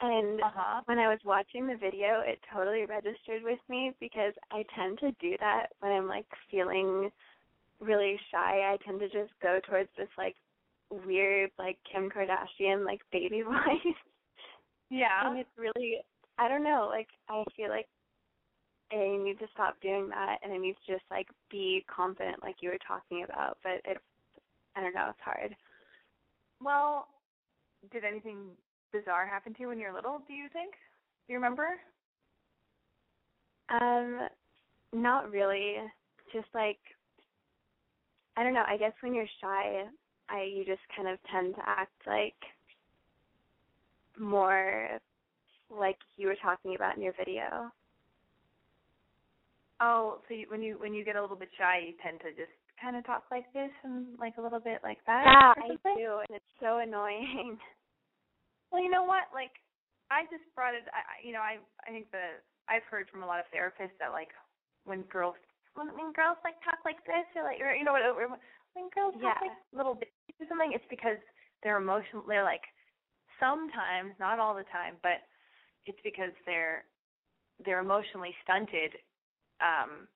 and Uh-huh. when I was watching the video it totally registered with me because I tend to do that when I'm like feeling really shy. I tend to just go towards this like weird like Kim Kardashian like baby voice. Yeah. and it's really I don't know, like I feel like I need to stop doing that and I need to just like be confident like you were talking about. But it I don't know, it's hard. Well, did anything bizarre happen to you when you were little, do you think? Do you remember? Um not really. Just like I don't know, I guess when you're shy I you just kind of tend to act like more like you were talking about in your video. Oh, so you, when you when you get a little bit shy, you tend to just kind of talk like this and like a little bit like that. Yeah, I do and it's so annoying. Well, you know what? Like, I just brought it. I, you know, I I think the I've heard from a lot of therapists that like when girls when, when girls like talk like this or like or you know what when girls talk Yeah. like little babies or something, it's because they're emotional. They're like sometimes, not all the time, but it's because they're they're emotionally stunted um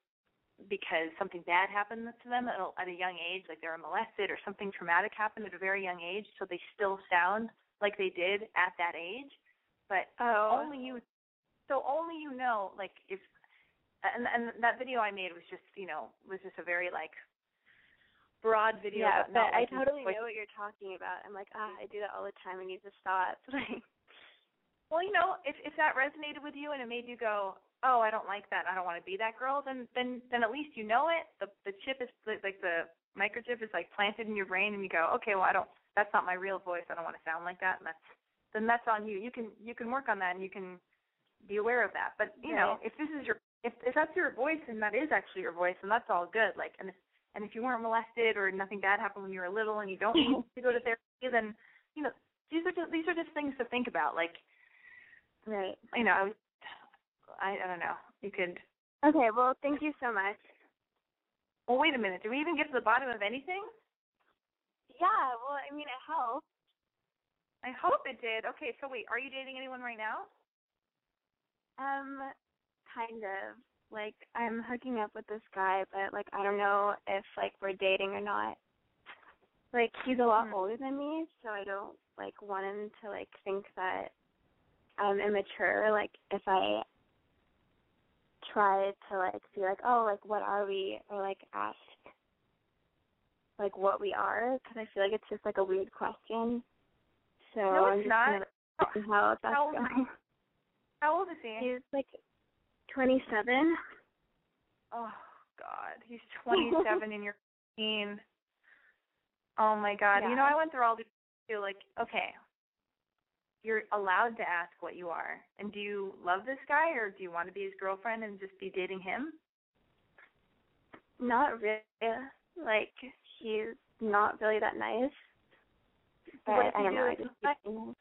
because something bad happened to them at a, at a young age, like they were molested or something traumatic happened at a very young age, so they still sound like they did at that age. But Oh. only you, so only you know, like if, and and that video I made was just, you know, was just a very like broad video. Yeah, but but I totally voice- know what you're talking about. I'm like, ah, I do that all the time. I need to stop. Like, Well, you know, if if that resonated with you and it made you go, oh, I don't like that, I don't want to be that girl, then then then at least you know it. The the chip is like the microchip is like planted in your brain, and you go, okay, well, I don't. That's not my real voice. I don't want to sound like that. And that's then that's on you. You can you can work on that, and you can be aware of that. But you know, if this is your if if that's your voice and that is actually your voice, and that's all good. Like, and if and if you weren't molested or nothing bad happened when you were little, and you don't need to go to therapy, then you know these are just these are just things to think about. Like right. you know, I was, I, I don't know. You could. Okay, well, thank you so much. Well, wait a minute. Did we even get to the bottom of anything? Yeah, well, I mean, it helped I hope it did. Okay, so wait, are you dating anyone right now? Um, kind of. Like, I'm hooking up with this guy, but like, I don't know if like we're dating or not. like he's a lot Hmm. older than me, so I don't like want him to like think that I'm immature. Like if I try to like be like, oh, like what are we, or like ask like what we are, because I feel like it's just like a weird question. So No, I'm it's just not. how that's How old- going. How old is he? He's like 27. Oh God, he's 27 and you're 15. Oh my God. You know, I went through all these. Feel like okay, you're allowed to ask what you are, and do you love this guy or do you want to be his girlfriend and just be dating him? Not really. Like he's not really that nice. But What I don't do know. I just nice? keep thinking-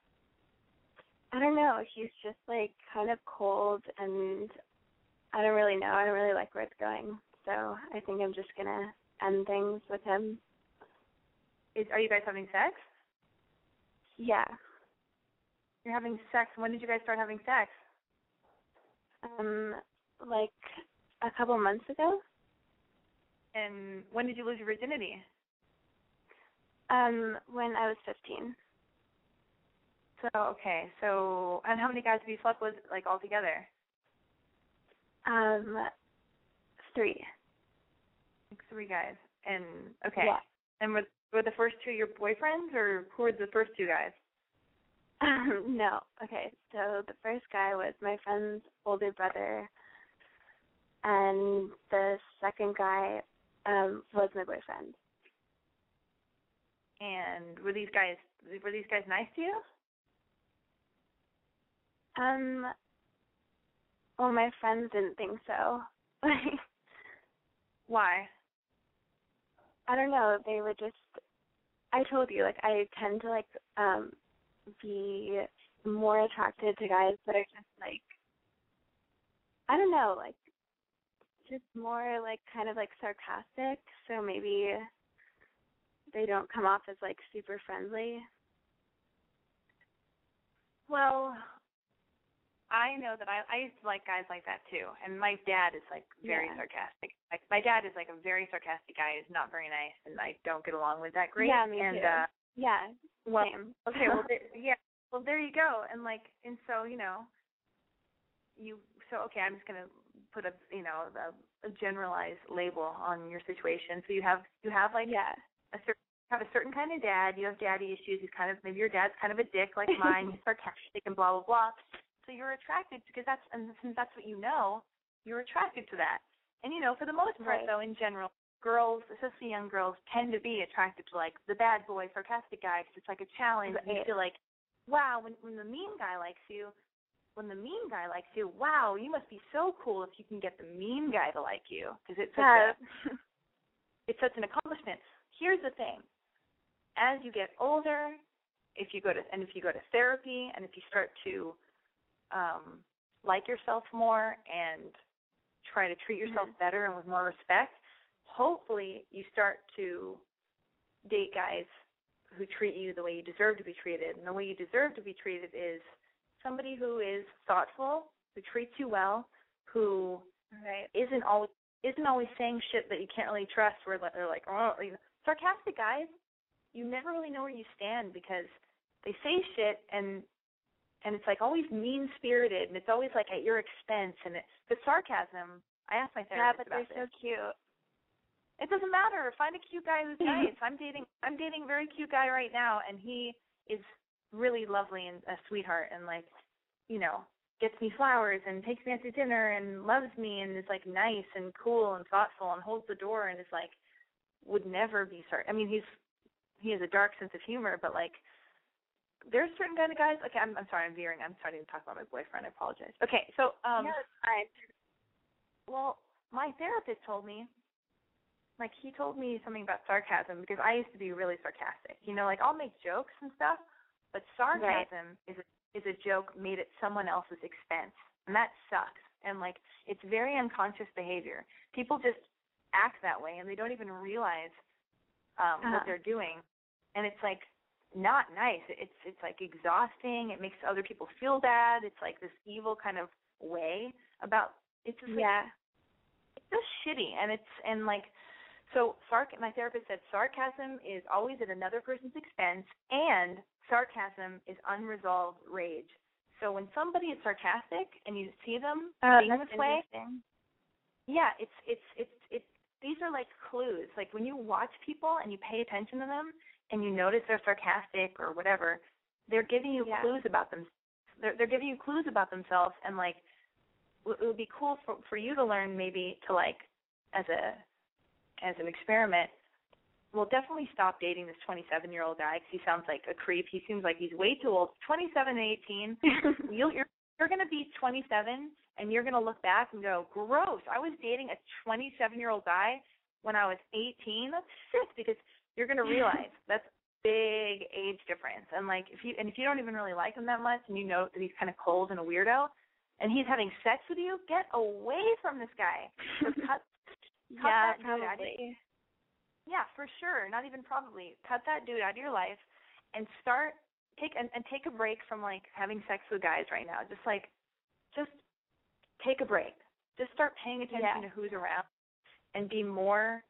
I don't know. He's just like kind of cold, and I don't really know. I don't really like where it's going. So I think I'm just gonna end things with him. Is are you guys having sex? Yeah. You're having sex. When did you guys start having sex? Um, like a couple months ago. And when did you lose your virginity? Um, when I was 15. So okay, so and how many guys have you slept with like all together? Um, three. Three guys. And okay. Yeah. And were were the first two your boyfriends or who were the first two guys? Um, no. Okay, so the first guy was my friend's older brother, and the second guy um was my boyfriend. And were these guys were these guys nice to you? Um, well, my friends didn't think so. Why? I don't know. They were just. I told you, like, I tend to like um be more attracted to guys that are just like. I don't know, like, just more like kind of like sarcastic. So maybe they don't come off as like super friendly. Well, I know that I I used to like guys like that too. And my dad is like very Yeah. sarcastic. Like my dad is like a very sarcastic guy He's not very nice and I don't get along with that great. Yeah, me and too. uh Yeah. well same. okay, well there, yeah. Well there you go. And like and so, you know, you so okay, I'm just gonna put a you know, a, a generalized label on your situation. So you have you have like yeah. a certain have a certain kind of dad. You have daddy issues. He's kind of maybe your dad's kind of a dick like mine. He's sarcastic and blah blah blah. So you're attracted because that's and since that's what you know, you're attracted to that. And you know, for the most part Right. though, in general, girls, especially young girls, tend to be attracted to like the bad boy, sarcastic guy because it's like a challenge. And you feel like, wow, when when the mean guy likes you, when the mean guy likes you, wow, you must be so cool if you can get the mean guy to like you because it's such a it's such an accomplishment. Here's the thing. As you get older, if you go to and if you go to therapy and if you start to um like yourself more and try to treat yourself Mhm. better and with more respect, hopefully you start to date guys who treat you the way you deserve to be treated. And the way you deserve to be treated is somebody who is thoughtful, who treats you well, who right. isn't always isn't always saying shit that you can't really trust. Where they're like, oh, you know, sarcastic guys, you never really know where you stand because they say shit and and it's like always mean spirited and it's always like at your expense and it, the sarcasm. I asked my therapist. Yeah, but they're this. so cute. It doesn't matter. Find a cute guy who's nice. I'm dating I'm dating a very cute guy right now and he is really lovely and a sweetheart and like, you know, gets me flowers and takes me out to dinner and loves me and is like nice and cool and thoughtful and holds the door and is like would never be sar I mean he's he has a dark sense of humor but like there's certain kind of guys okay I'm I'm sorry I'm veering I'm starting to talk about my boyfriend I apologize okay so um no, it's fine. well, my therapist told me, like he told me something about sarcasm because I used to be really sarcastic. You know, like I'll make jokes and stuff, but sarcasm is a, is a joke made at someone else's expense, and that sucks. And like it's very unconscious behavior. People just act that way, and they don't even realize um Uh-huh. what they're doing, and it's like not nice. It's it's like exhausting. It makes other people feel bad. It's like this evil kind of way about. It's just like, Yeah. it's just shitty and it's and like So sarc my therapist said sarcasm is always at another person's expense and sarcasm is unresolved rage. So when somebody is sarcastic and you see them Oh, being this way, yeah, it's it's it's it's these are like clues. Like when you watch people and you pay attention to them and you notice they're sarcastic or whatever, they're giving you Yeah. clues about them. They're they're giving you clues about themselves and like it would be cool for for you to learn maybe to like as a as an experiment. Well, definitely stop dating this 27 year old guy because he sounds like a creep. He seems like he's way too old. 27 and 18 you'll, you're you're going to be 27 and you're going to look back and go, gross. I was dating a 27 year old guy when I was 18. That's sick because you're going to realize that's a big age difference. And like if you and if you don't even really like him that much and you know that he's kind of cold and a weirdo, and he's having sex with you, get away from this guy. Cut cut yeah, that dude out of- probably. yeah, for sure. Not even probably. Cut that dude out of your life and start take and, and take a break from like having sex with guys right now. Just like just take a break. Just start paying attention Yeah. to who's around and be more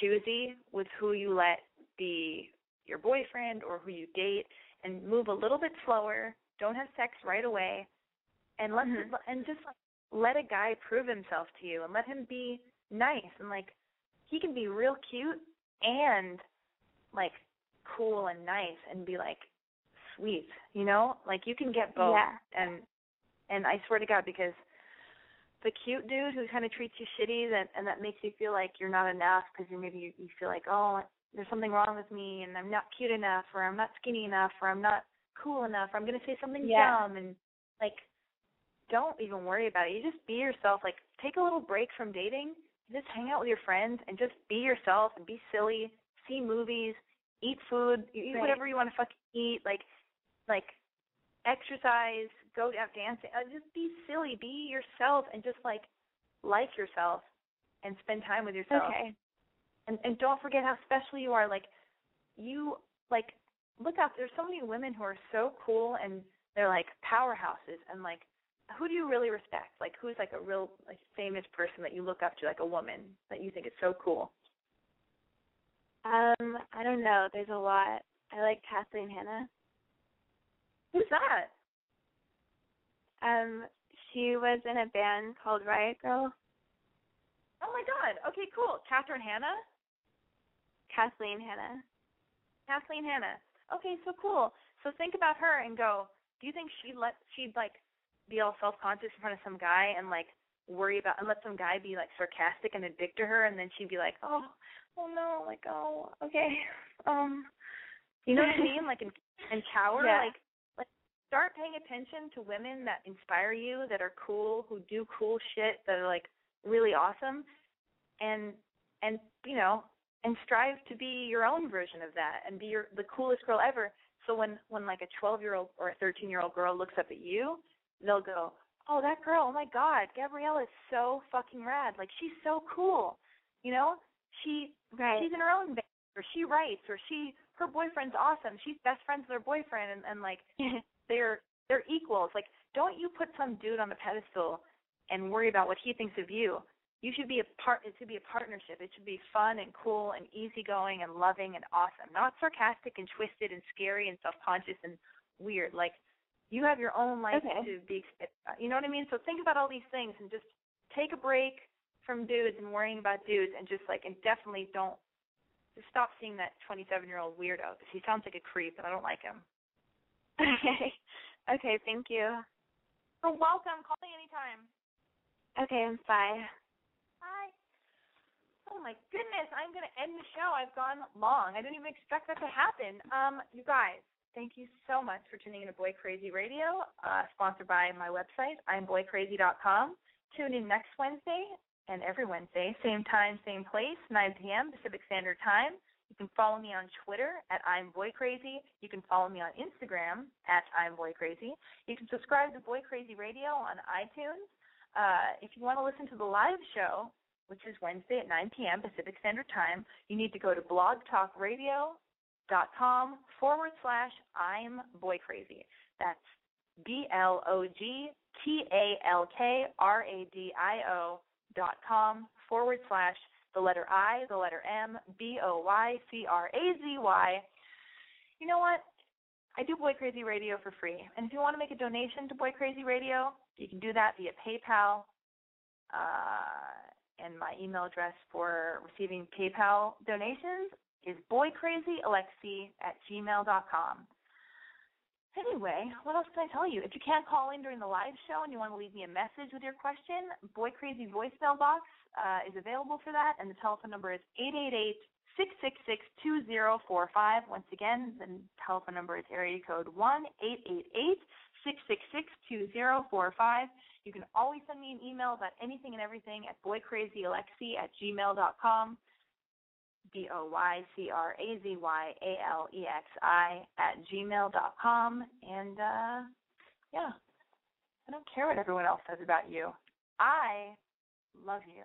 choosy with who you let be your boyfriend or who you date and move a little bit slower. Don't have sex right away and let Mhm. and just like let a guy prove himself to you and let him be nice and like he can be real cute and like cool and nice and be like sweet, you know? Like you can get both. Yeah. And and I swear to God because the cute dude who kind of treats you shitty that and that makes you feel like you're not enough because you maybe you, you feel like oh there's something wrong with me and I'm not cute enough or I'm not skinny enough or I'm not cool enough or I'm gonna say something Yeah. dumb and like don't even worry about it. You just be yourself. Like take a little break from dating. Just hang out with your friends and just be yourself and be silly. See movies, eat food, eat Right. whatever you want to fucking eat. Like, like exercise, go out dancing. Uh, just be silly. Be yourself and just like like yourself and spend time with yourself Okay. And and don't forget how special you are like you like look out there's so many women who are so cool and they're like powerhouses and like who do you really respect like who's like a real like famous person that you look up to like a woman that you think is so cool Um, I don't know. There's a lot. I like Kathleen Hanna. who's that Um, she was in a band called Riot Grrrl. Oh my god. Okay cool. Catherine Hanna Kathleen Hanna. kathleen Hanna okay so cool. So think about her and go do you think she'd let she'd like be all self conscious in front of some guy and like worry about and let some guy be like sarcastic and a dick to her and then she'd be like oh oh no like oh okay. Um you know what i mean? Like and and cower Yeah. like like start paying attention to women that inspire you that are cool who do cool shit that are like really awesome. And and you know and strive to be your own version of that and be your the coolest girl ever. So when when like a 12 year old or a 13 year old girl looks up at you they'll go oh that girl oh my god gabrielle is so fucking rad. Like she's so cool. You know? She Right. she's in her own band or she writes or she her boyfriend's awesome. She's best friends with her boyfriend and, and like they're they're equals. Like don't you put some dude on a pedestal and worry about what he thinks of you you should be a part it should be a partnership it should be fun and cool and easygoing and loving and awesome not sarcastic and twisted and scary and self conscious and weird like you have your own life Okay. to be you know what i mean so think about all these things and just take a break from dudes and worrying about dudes and just like and definitely don't just stop seeing that 27 year old weirdo because he sounds like a creep and I don't like him. okay. Okay, thank you. You're welcome. Call me anytime. Okay, bye. Bye. Oh my goodness, I'm gonna end the show. I've gone long. I didn't even expect that to happen. Um, you guys, thank you so much for tuning in to Boy Crazy Radio, uh, sponsored by my website, imboycrazy.com. Tune in next Wednesday and every Wednesday, same time, same place, 9 p.m. Pacific Standard Time. You can follow me on Twitter at I'm Boy Crazy. You can follow me on Instagram at I'm Boy Crazy. You can subscribe to Boy Crazy Radio on iTunes. Uh, if you want to listen to the live show, which is Wednesday at 9 p.m. Pacific Standard Time, you need to go to blogtalkradio.com forward slash I'm Boy Crazy. That's B L O G T A L K R A D I O dot com forward slash the letter I, the letter M, B O Y C R A Z Y. You know what? I do Boy Crazy Radio for free. And if you want to make a donation to Boy Crazy Radio, you can do that via PayPal. Uh, and my email address for receiving PayPal donations is boycrazyalexi at gmail.com. Anyway, what else can I tell you? If you can't call in during the live show and you want to leave me a message with your question, Boy Crazy voicemail box uh, is available for that, and the telephone number is eight eight eight six six six two zero four five. Once again, the telephone number is area code one eight eight eight six six six two zero four five. You can always send me an email about anything and everything at boycrazyalexi at gmail.com. B O Y C R A Z Y A L E X I at gmail dot com. And uh, yeah, I don't care what everyone else says about you. I love you.